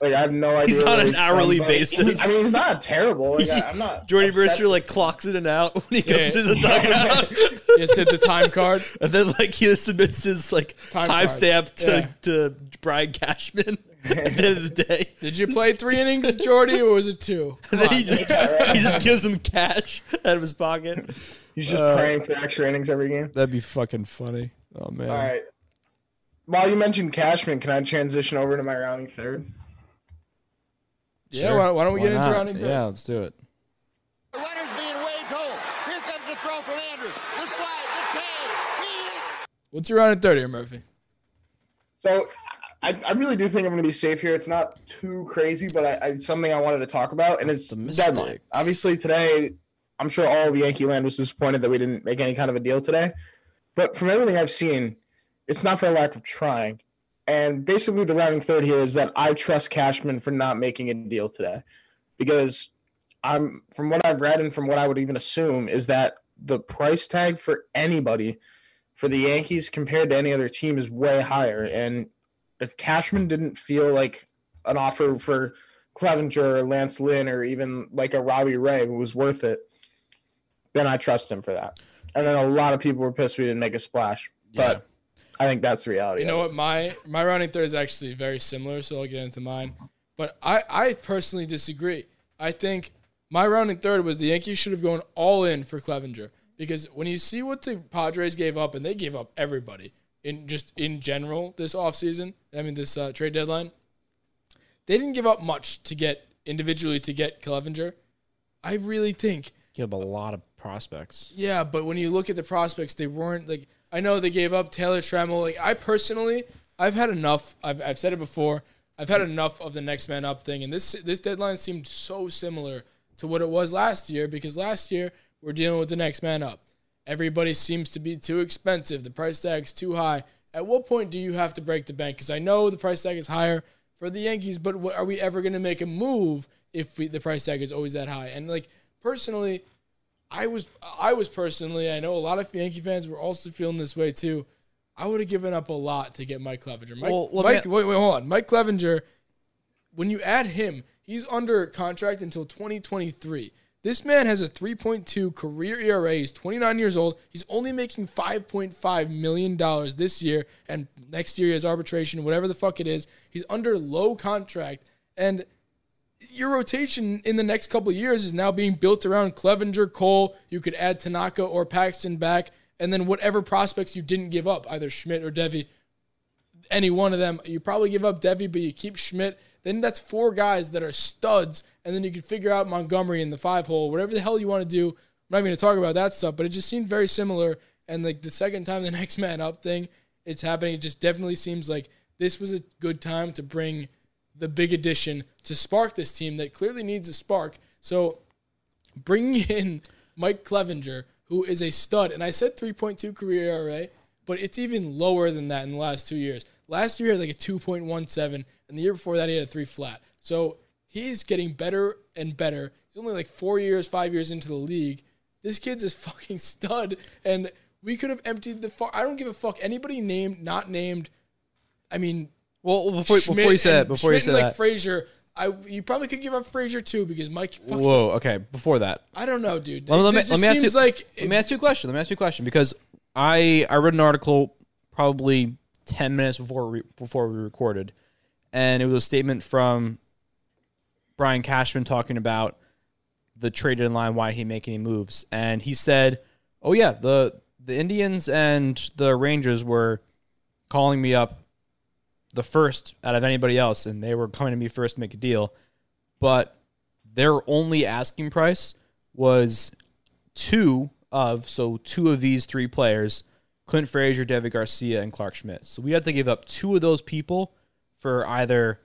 like I have no idea. He's on an he's hourly but basis. I mean, he's not terrible. Like, I, am not. (laughs) Jordy upset Mercer like see- clocks in and out when he Yeah. comes to the dugout, (laughs) Just hit the time card. and then like he submits his like Time card. timestamp to Yeah. to Brian Cashman at the end of the day. Did you play three innings, Jordy, or was it two? And then he just he just gives him cash out of his pocket. He's just Uh, praying for extra innings every game. That'd be fucking funny. Oh man. All right. While you mentioned Cashman, can I transition over to my rounding third? Yeah. Why, why don't we Why get into rounding third? Yeah, let's do it. The runner's being waved home. Here comes the throw from Andrews. The slide, the tag. He What's your rounding third here, Murphy? So I, I really do think I'm going to be safe here. It's not too crazy, but I, I, it's something I wanted to talk about, and it's The deadline. Obviously, today, I'm sure all of Yankee land was disappointed that we didn't make any kind of a deal today. But from everything I've seen, it's not for a lack of trying. And basically, the rounding third here is that I trust Cashman for not making a deal today, because I'm from what I've read and from what I would even assume is that the price tag for anybody for the Yankees compared to any other team is way higher. And if Cashman didn't feel like an offer for Clevinger or Lance Lynn or even like a Robbie Ray was worth it, then I trust him for that. And then a lot of people were pissed we didn't make a splash. But I think that's the reality. You know what? My my rounding third is actually very similar, so I'll get into mine. But I, I personally disagree. I think my rounding third was the Yankees should have gone all in for Clevinger. Because when you see what the Padres gave up, and they gave up everybody in just in general this offseason, I mean this uh, trade deadline, they didn't give up much to get individually to get Clevinger. I really think Give up a lot of prospects. yeah, but when you look at the prospects, they weren't like I know they gave up Taylor Trammell. Like I personally, I've had enough. I've, I've said it before. I've had enough of the next man up thing, and this this deadline seemed so similar to what it was last year because last year we're dealing with the next man up. Everybody seems to be too expensive. The price tag's too high. At what point do you have to break the bank? Because I know the price tag is higher for the Yankees, but what, are we ever going to make a move if we, the price tag is always that high? And like personally, I was I was personally I know a lot of Yankee fans were also feeling this way too. I would have given up a lot to get Mike Clevinger. Mike, Well, let me- wait wait hold on. Mike Clevinger, when you add him, he's under contract until 2023. This man has a 3.2 career ERA. He's 29 years old. He's only making 5.5 million dollars this year, and next year he has arbitration, whatever the fuck it is. He's under low contract, and your rotation in the next couple years is now being built around Clevinger, Cole. You could add Tanaka or Paxton back, and then whatever prospects you didn't give up, either Schmidt or Deivi, any one of them. You probably give up Deivi, but you keep Schmidt. Then that's four guys that are studs, and then you can figure out Montgomery in the five hole, whatever the hell you want to do. I'm not going to talk about that stuff, but it just seemed very similar. And like the second time the (laughs) next man up thing is happening, it just definitely seems like this was a good time to bring the big addition to spark this team that clearly needs a spark. So bringing (laughs) in Mike Clevinger, who is a stud, and I said 3.2 career ERA, but it's even lower than that in the last two years. Last year he had like a 2.17, and the year before that he had a three flat. So he's getting better and better. He's only like four years, five years into the league. This kid's a (laughs) fucking stud, and we could have emptied the. Fu- I don't give a fuck. Anybody named, not named. I mean, Well, before, Schmidt before you say that, before you Schmidt say and, like that. Frazier, I you probably could give up Frazier too because Mike. Fucking, Whoa, okay. Before that, I don't know, dude. let me, let me, let me ask you. like let me ask you a question. Let me ask you a question because I I read an article probably ten minutes before we, before we recorded, and it was a statement from Brian Cashman talking about the trade deadline, why he make any moves, and he said, "Oh yeah, the the Indians and the Rangers were calling me up the first out of anybody else, and they were coming to me first to make a deal, but their only asking price was two of so two of these three players, Clint Frazier, Deivi Garcia, and Clarke Schmidt. So we had to give up two of those people for either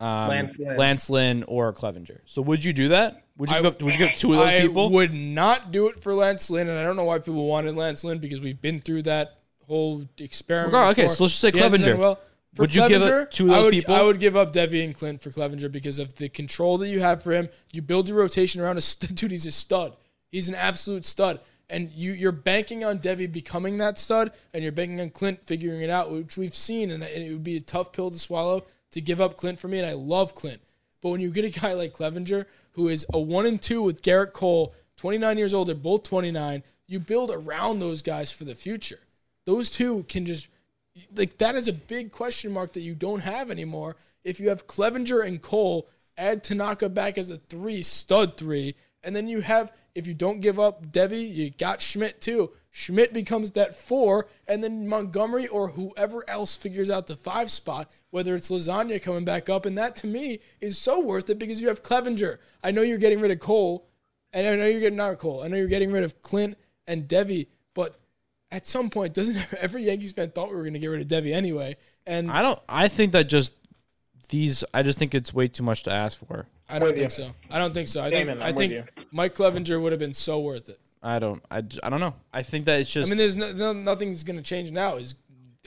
um, Lance Lynn. Lance Lynn or Clevinger. So would you do that? Would you I- give up, would you give up two of those I people? I would not do it for Lance Lynn, and I don't know why people wanted Lance Lynn because we've been through that whole experiment. Okay, so let's just say Clevinger. Well, for Would you give it Clevinger, to those I would, people? I would give up Deivi and Clint for Clevinger because of the control that you have for him. You build your rotation around a st- (laughs) dude. He's a stud. He's an absolute stud. And you, you're banking on Deivi becoming that stud, and you're banking on Clint figuring it out, which we've seen, and it would be a tough pill to swallow to give up Clint for me. And I love Clint, but when you get a guy like Clevinger, who is a one and two with Gerrit Cole, 29 years old, they're both 29. You build around those guys for the future. Those two can just like that is a big question mark that you don't have anymore. If you have Clevinger and Cole, add Tanaka back as a three, stud three, and then you have if you don't give up Deivi, you got Schmidt too. Schmidt becomes that four, and then Montgomery or whoever else figures out the five spot, whether it's Lasagna coming back up, and that to me is so worth it because you have Clevinger. I know you're getting rid of Cole, and I know you're getting not Cole. I know you're getting rid of Clint and Deivi, at some point, doesn't (laughs) every Yankees fan thought we were going to get rid of Deivi anyway? And I don't. I think that just these. I just think it's way too much to ask for. I don't with think you. so. I don't think so. I Damon, think I I'm with think Mike Clevinger would have been so worth it. I don't. I, j- I don't know. I think that it's just. I mean, there's no, no, nothing's going to change now. Is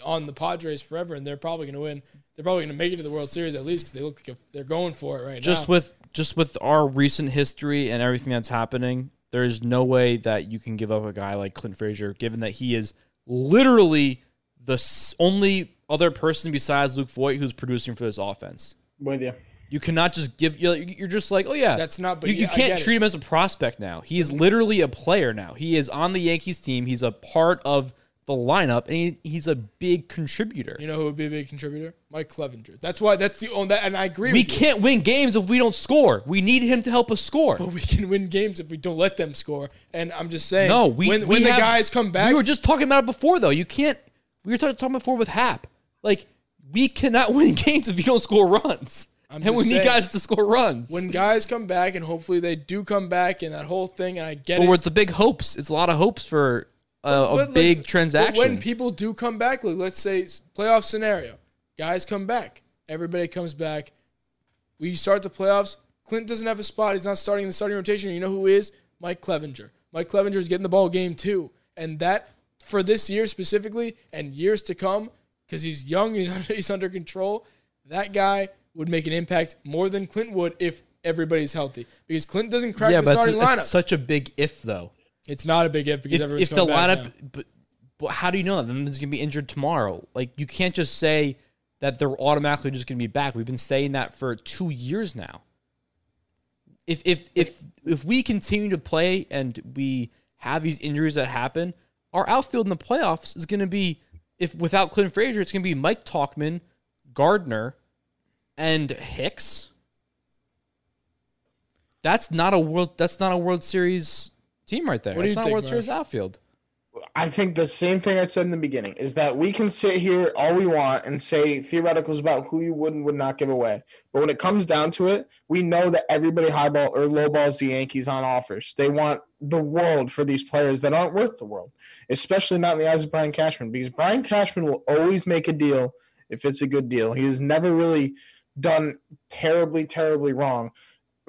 on the Padres forever, and they're probably going to win. They're probably going to make it to the World Series at least because they look like a, they're going for it right just now. Just with just with our recent history and everything that's happening, there's no way that you can give up a guy like Clint Frazier, given that he is literally the only other person besides Luke Voit who's producing for this offense. With you. You cannot just give. You're, you're just like, oh yeah, That's not- but you, you yeah, can't get it. treat him as a prospect now. He is literally a player now. He is on the Yankees team. He's a part of the lineup, and he, he's a big contributor. you know who would be a big contributor? Mike Clevinger. That's why. That's the only. That, and I agree. we can't win games if we don't score. We need him to help us score. But we can win games if we don't let them score. And I'm just saying. No, we when, we when the guys come back, We were just talking about it before, though. You can't. We were talking, before with Happ. Like we cannot (laughs) win games if you don't score runs, I'm and we just need guys to score runs. when guys come back, and hopefully they do come back, and that whole thing, and I get it. but it. it's a big hopes. It's a lot of hopes for a, like, big but transaction. when people do come back, like, let's say playoff scenario, guys come back, everybody comes back. We start the playoffs. Clint doesn't have a spot. He's not starting in the starting rotation. You know who is? Mike Clevinger. Mike Clevinger is getting the ball game too, and that for this year specifically and years to come, because he's young, (laughs) he's under, he's under control. That guy would make an impact more than Clint would if everybody's healthy. Because Clint doesn't crack yeah, the it's, starting it's lineup. such a big if, though. It's not a big if because If, everyone's if the lineup, but, but how do you know that? Then there's gonna be injured tomorrow. Like you can't just say that they're automatically just gonna be back. We've been saying that for two years now. if if if if we continue to play and we have these injuries that happen, our outfield in the playoffs is going to be if without Clint Frazier, it's going to be Mike Tauchman, Gardner, and Hicks. That's not a world. That's not a World Series team right there. What do That's you not think, a World Series outfield. I think the same thing I said in the beginning is that we can sit here all we want and say theoreticals about who you would and would not give away. But when it comes down to it, we know that everybody highball or lowballs the Yankees on offers. They want the world for these players that aren't worth the world, especially not in the eyes of Brian Cashman, because Brian Cashman will always make a deal if it's a good deal. He has never really done terribly, terribly wrong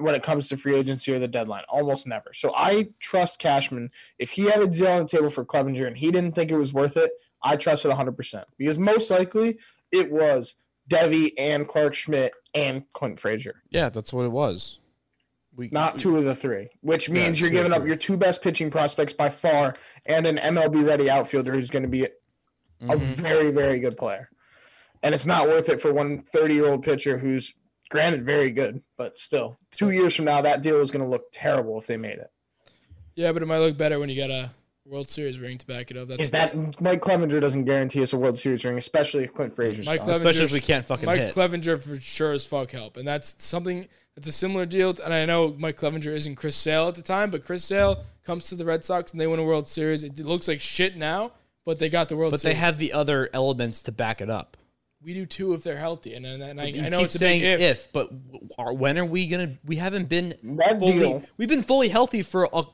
when it comes to free agency or the deadline. Almost never. So I trust Cashman. If he had a deal on the table for Clevinger and he didn't think it was worth it, I trust it 100% because most likely it was Deivi and Clarke Schmidt and Clint Frazier, Yeah, that's what it was. We not two of the three, which means Yeah, you're giving up your two best pitching prospects by far and an MLB ready outfielder who's going to be a Mhm. very, very good player. And it's not worth it for one 30 year old pitcher who's granted very good, but still, two years from now, that deal is going to look terrible if they made it. Yeah, but it might look better when you got a World Series ring to back it up. That's Is that Mike Clevinger doesn't guarantee us a World Series ring, especially if Clint Frazier's Mike gone. Clevinger, Especially if we can't fucking Mike hit. Clevinger for sure as fuck help, and that's something that's a similar deal. And I know Mike Clevinger isn't Chris Sale at the time, but Chris Sale comes to the Red Sox and they win a World Series. It looks like shit now, but they got the World But they have the other elements to back it up. We do too if they're healthy, and, and, and I, I know keep it's a saying big if. if. but are, when are we gonna? We haven't been That fully. deal- We've been fully healthy for a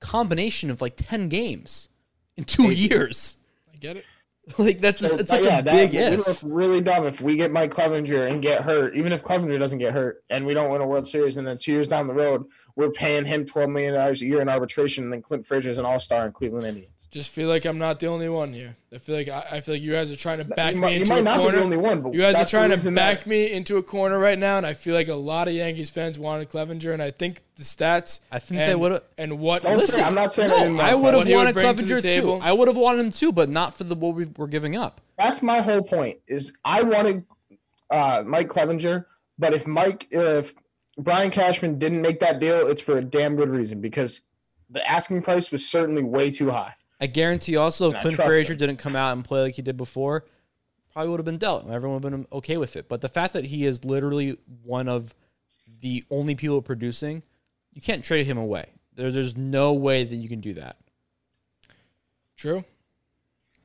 combination of like ten games in two years. I get it. (laughs) Like that's So, it's like yeah, a that big would if. look really dumb if we get Mike Clevinger and get hurt. Even if Clevinger doesn't get hurt and we don't win a World Series, and then two years down the road, we're paying him twelve million dollars a year in arbitration, and then Clint Frazier's an All Star in Cleveland Indians. Just feel like I'm not the only one here. I feel like I, I feel like you guys are trying to back you me might, you into might a not corner. be the only one, but You guys are that's the trying to back that- me into a corner right now, and I feel like a lot of Yankees fans wanted Clevinger, and I think the stats. I think and, they would've- And what? Don't say- I'm not saying I No, want I would have What he would wanted bring to Clevinger too. I would have wanted him too, but not for the what we were giving up. That's my whole point. Is I wanted uh, Mike Clevinger, but if Mike, if Brian Cashman didn't make that deal, it's for a damn good reason because the asking price was certainly way too high. I guarantee also And if Clint trust Frazier him. didn't come out and play like he did before, probably would have been dealt. Everyone would have been okay with it. But the fact that he is literally one of the only people producing, you can't trade him away. There, there's no way that you can do that. True.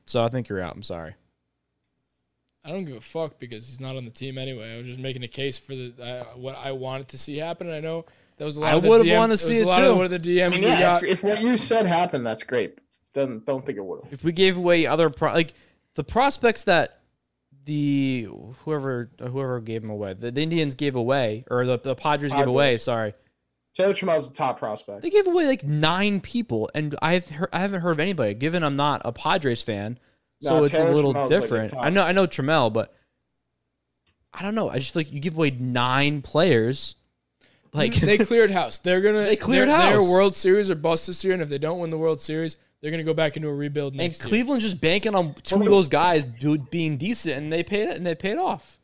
So I think you're out. I'm sorry. I don't give a fuck because he's not on the team anyway. I was just making a case for the uh, what I wanted to see happen. And I know that was a lot. I of the would've DM wanted to it see it too. Of what of the DMs I mean, yeah, got. if, if what you said happened, that's great. Then don't think it would have. If we gave away other pro- like the prospects that the whoever whoever gave them away, the, the Indians gave away, or the, the Padres, gave away. Sorry, Taylor Trammell's the top prospect. They gave away like nine people, and I've heard, I haven't heard of anybody. Given I'm not a Padres fan, so No, it's Taylor a little Trammell's, different. top. I know I know Trammell, but I don't know. I just feel like you give away nine players. Like they cleared house. They're gonna They cleared they're, They're. World Series or bust this year, and if they don't win the World Series, they're gonna go back into a rebuild and next year. Cleveland's just banking on two of those guys do, being decent, and they paid it, and they paid off.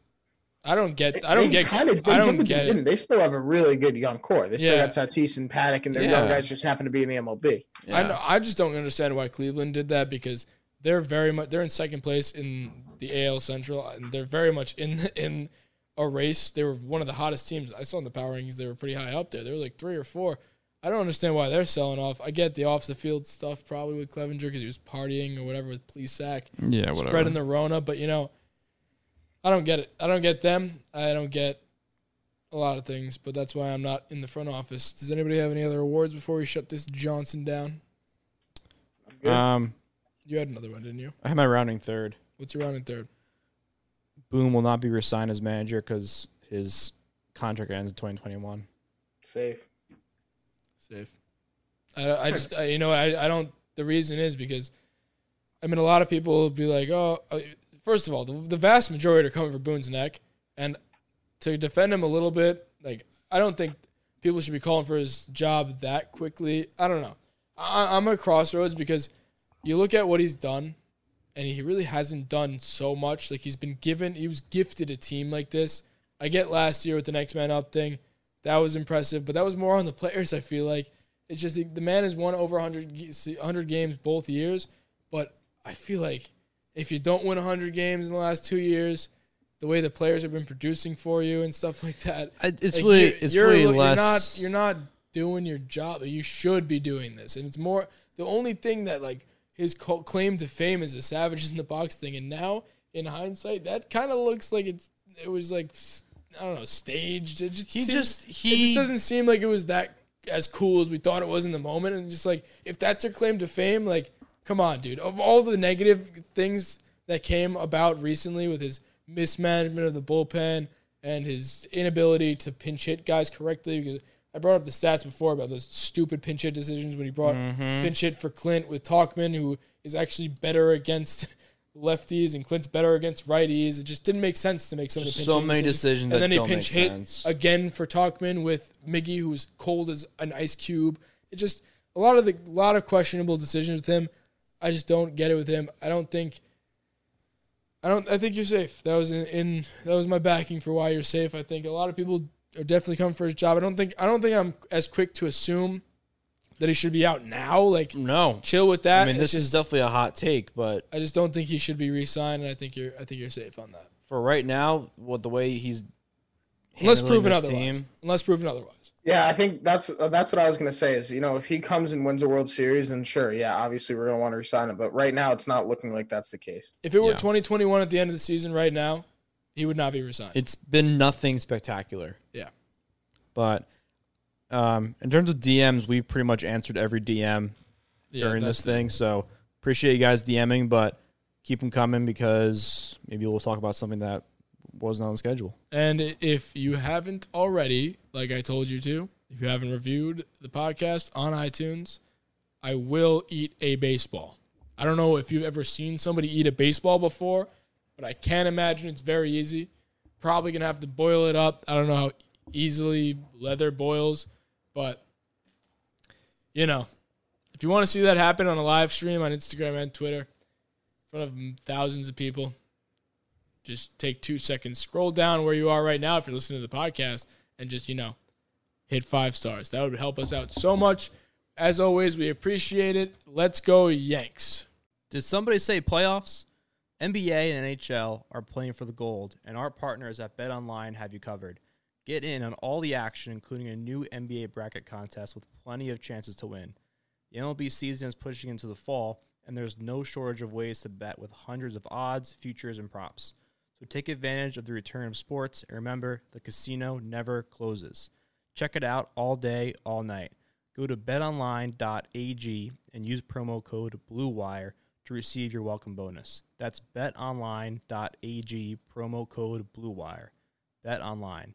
I don't get. I don't They get. Kind of, they I don't did, they get didn't. it. They still have a really good young core. They still Yeah. got Tatis and Paddack, and their Yeah. young guys just happen to be in the MLB. I know, I just don't understand why Cleveland did that because they're very much they're in second place in the AL Central and they're very much in in a race. They were one of the hottest teams. I saw in the power rankings they were pretty high up there. They were like three or four. I don't understand why they're selling off. I get the off the field stuff probably with Clevinger because he was partying or whatever with Plesac, Yeah, whatever. spreading the Rona. But you know, I don't get it. I don't get them. I don't get a lot of things. But that's why I'm not in the front office. Does anybody have any other awards before we shut this Johnson down? Um, You had another one, didn't you? I had my rounding third. What's your rounding third? Boone will not be resigned as manager because his contract ends in 2021. Safe. Safe. I, I just I, you know I I don't. The reason is because, I mean, a lot of people will be like, oh, uh, first of all, the, the vast majority are coming for Boone's neck, and to defend him a little bit, like I don't think people should be calling for his job that quickly. I don't know. I, I'm at crossroads because you look at what he's done, and he really hasn't done so much. Like he's been given, he was gifted a team like this. I get last year with the next man up thing. That was impressive, but that was more on the players. I feel like it's just the, the man has won over 100, 100 games both years, but I feel like if you don't win 100 games in the last two years, the way the players have been producing for you and stuff like that, I- it's like, really you- it's you're, really you're less. not you're not doing your job. You should be doing this, and it's more the only thing that like his claim to fame is the savages in the box thing, and now in hindsight, that kind of looks like it's it was like I don't know staged. It just He seems- just- it he- just doesn't seem like it was that as cool as we thought it was in the moment, and just like if that's your claim to fame, like come on, dude. Of all the negative things that came about recently with his mismanagement of the bullpen and his inability to pinch hit guys correctly. Because I brought up the stats before about those stupid pinch hit decisions when he brought Mm-hmm. pinch hit for Clint with Tauchman, who is actually better against lefties and Clint's better against righties. It just didn't make sense to make some of the Just so many decisions And then he pinch hit sense. again for Tauchman with Miggy, who's cold as an ice cube. It just a lot of the lot of questionable decisions with him. I just don't get it with him. I don't think. I don't. I think you're safe. That was in, in. That was my backing for why you're safe. I think a lot of people are definitely coming for his job. I don't think. I don't think I'm as quick to assume that he should be out now. Like no. chill with that. I mean, It's this just, is definitely a hot take, but I just don't think he should be re-signed, and I think you're. I think you're safe on that. for right now, what the way he's Unless handling proven this otherwise. team- Unless proven otherwise. Yeah, I think that's uh, that's what I was gonna say. Is you know if he comes and wins a World Series, then sure, yeah, obviously we're gonna want to resign him. But right now, it's not looking like that's the case. If it were Yeah. 2021 at the end of the season right now, he would not be resigned. It's been nothing spectacular. Yeah. But um, in terms of DMs, we pretty much answered every DM Yeah, during this that's it. thing. So appreciate you guys DMing, but keep them coming because maybe we'll talk about something that wasn't on the schedule. And if you haven't already, like I told you to, if you haven't reviewed the podcast on iTunes, I will eat a baseball. I don't know if you've ever seen somebody eat a baseball before, but I can't imagine it's very easy. Probably gonna have to boil it up. I don't know how easily leather boils, but you know, if you want to see that happen on a live stream on Instagram and Twitter in front of thousands of people, just take two seconds, scroll down where you are right now if you're listening to the podcast, and just, you know, hit five stars. That would help us out so much. As always, we appreciate it. Let's go, Yanks. Did somebody say playoffs? NBA and NHL are playing for the gold, and our partners at BetOnline have you covered. Get in on all the action, including a new NBA bracket contest with plenty of chances to win. The MLB season is pushing into the fall, and there's no shortage of ways to bet with hundreds of odds, futures, and props. So take advantage of the return of sports, and remember, the casino never closes. Check it out all day, all night. Go to betonline.ag and use promo code BLUEWIRE to receive your welcome bonus. That's betonline.ag, promo code BLUEWIRE. BetOnline,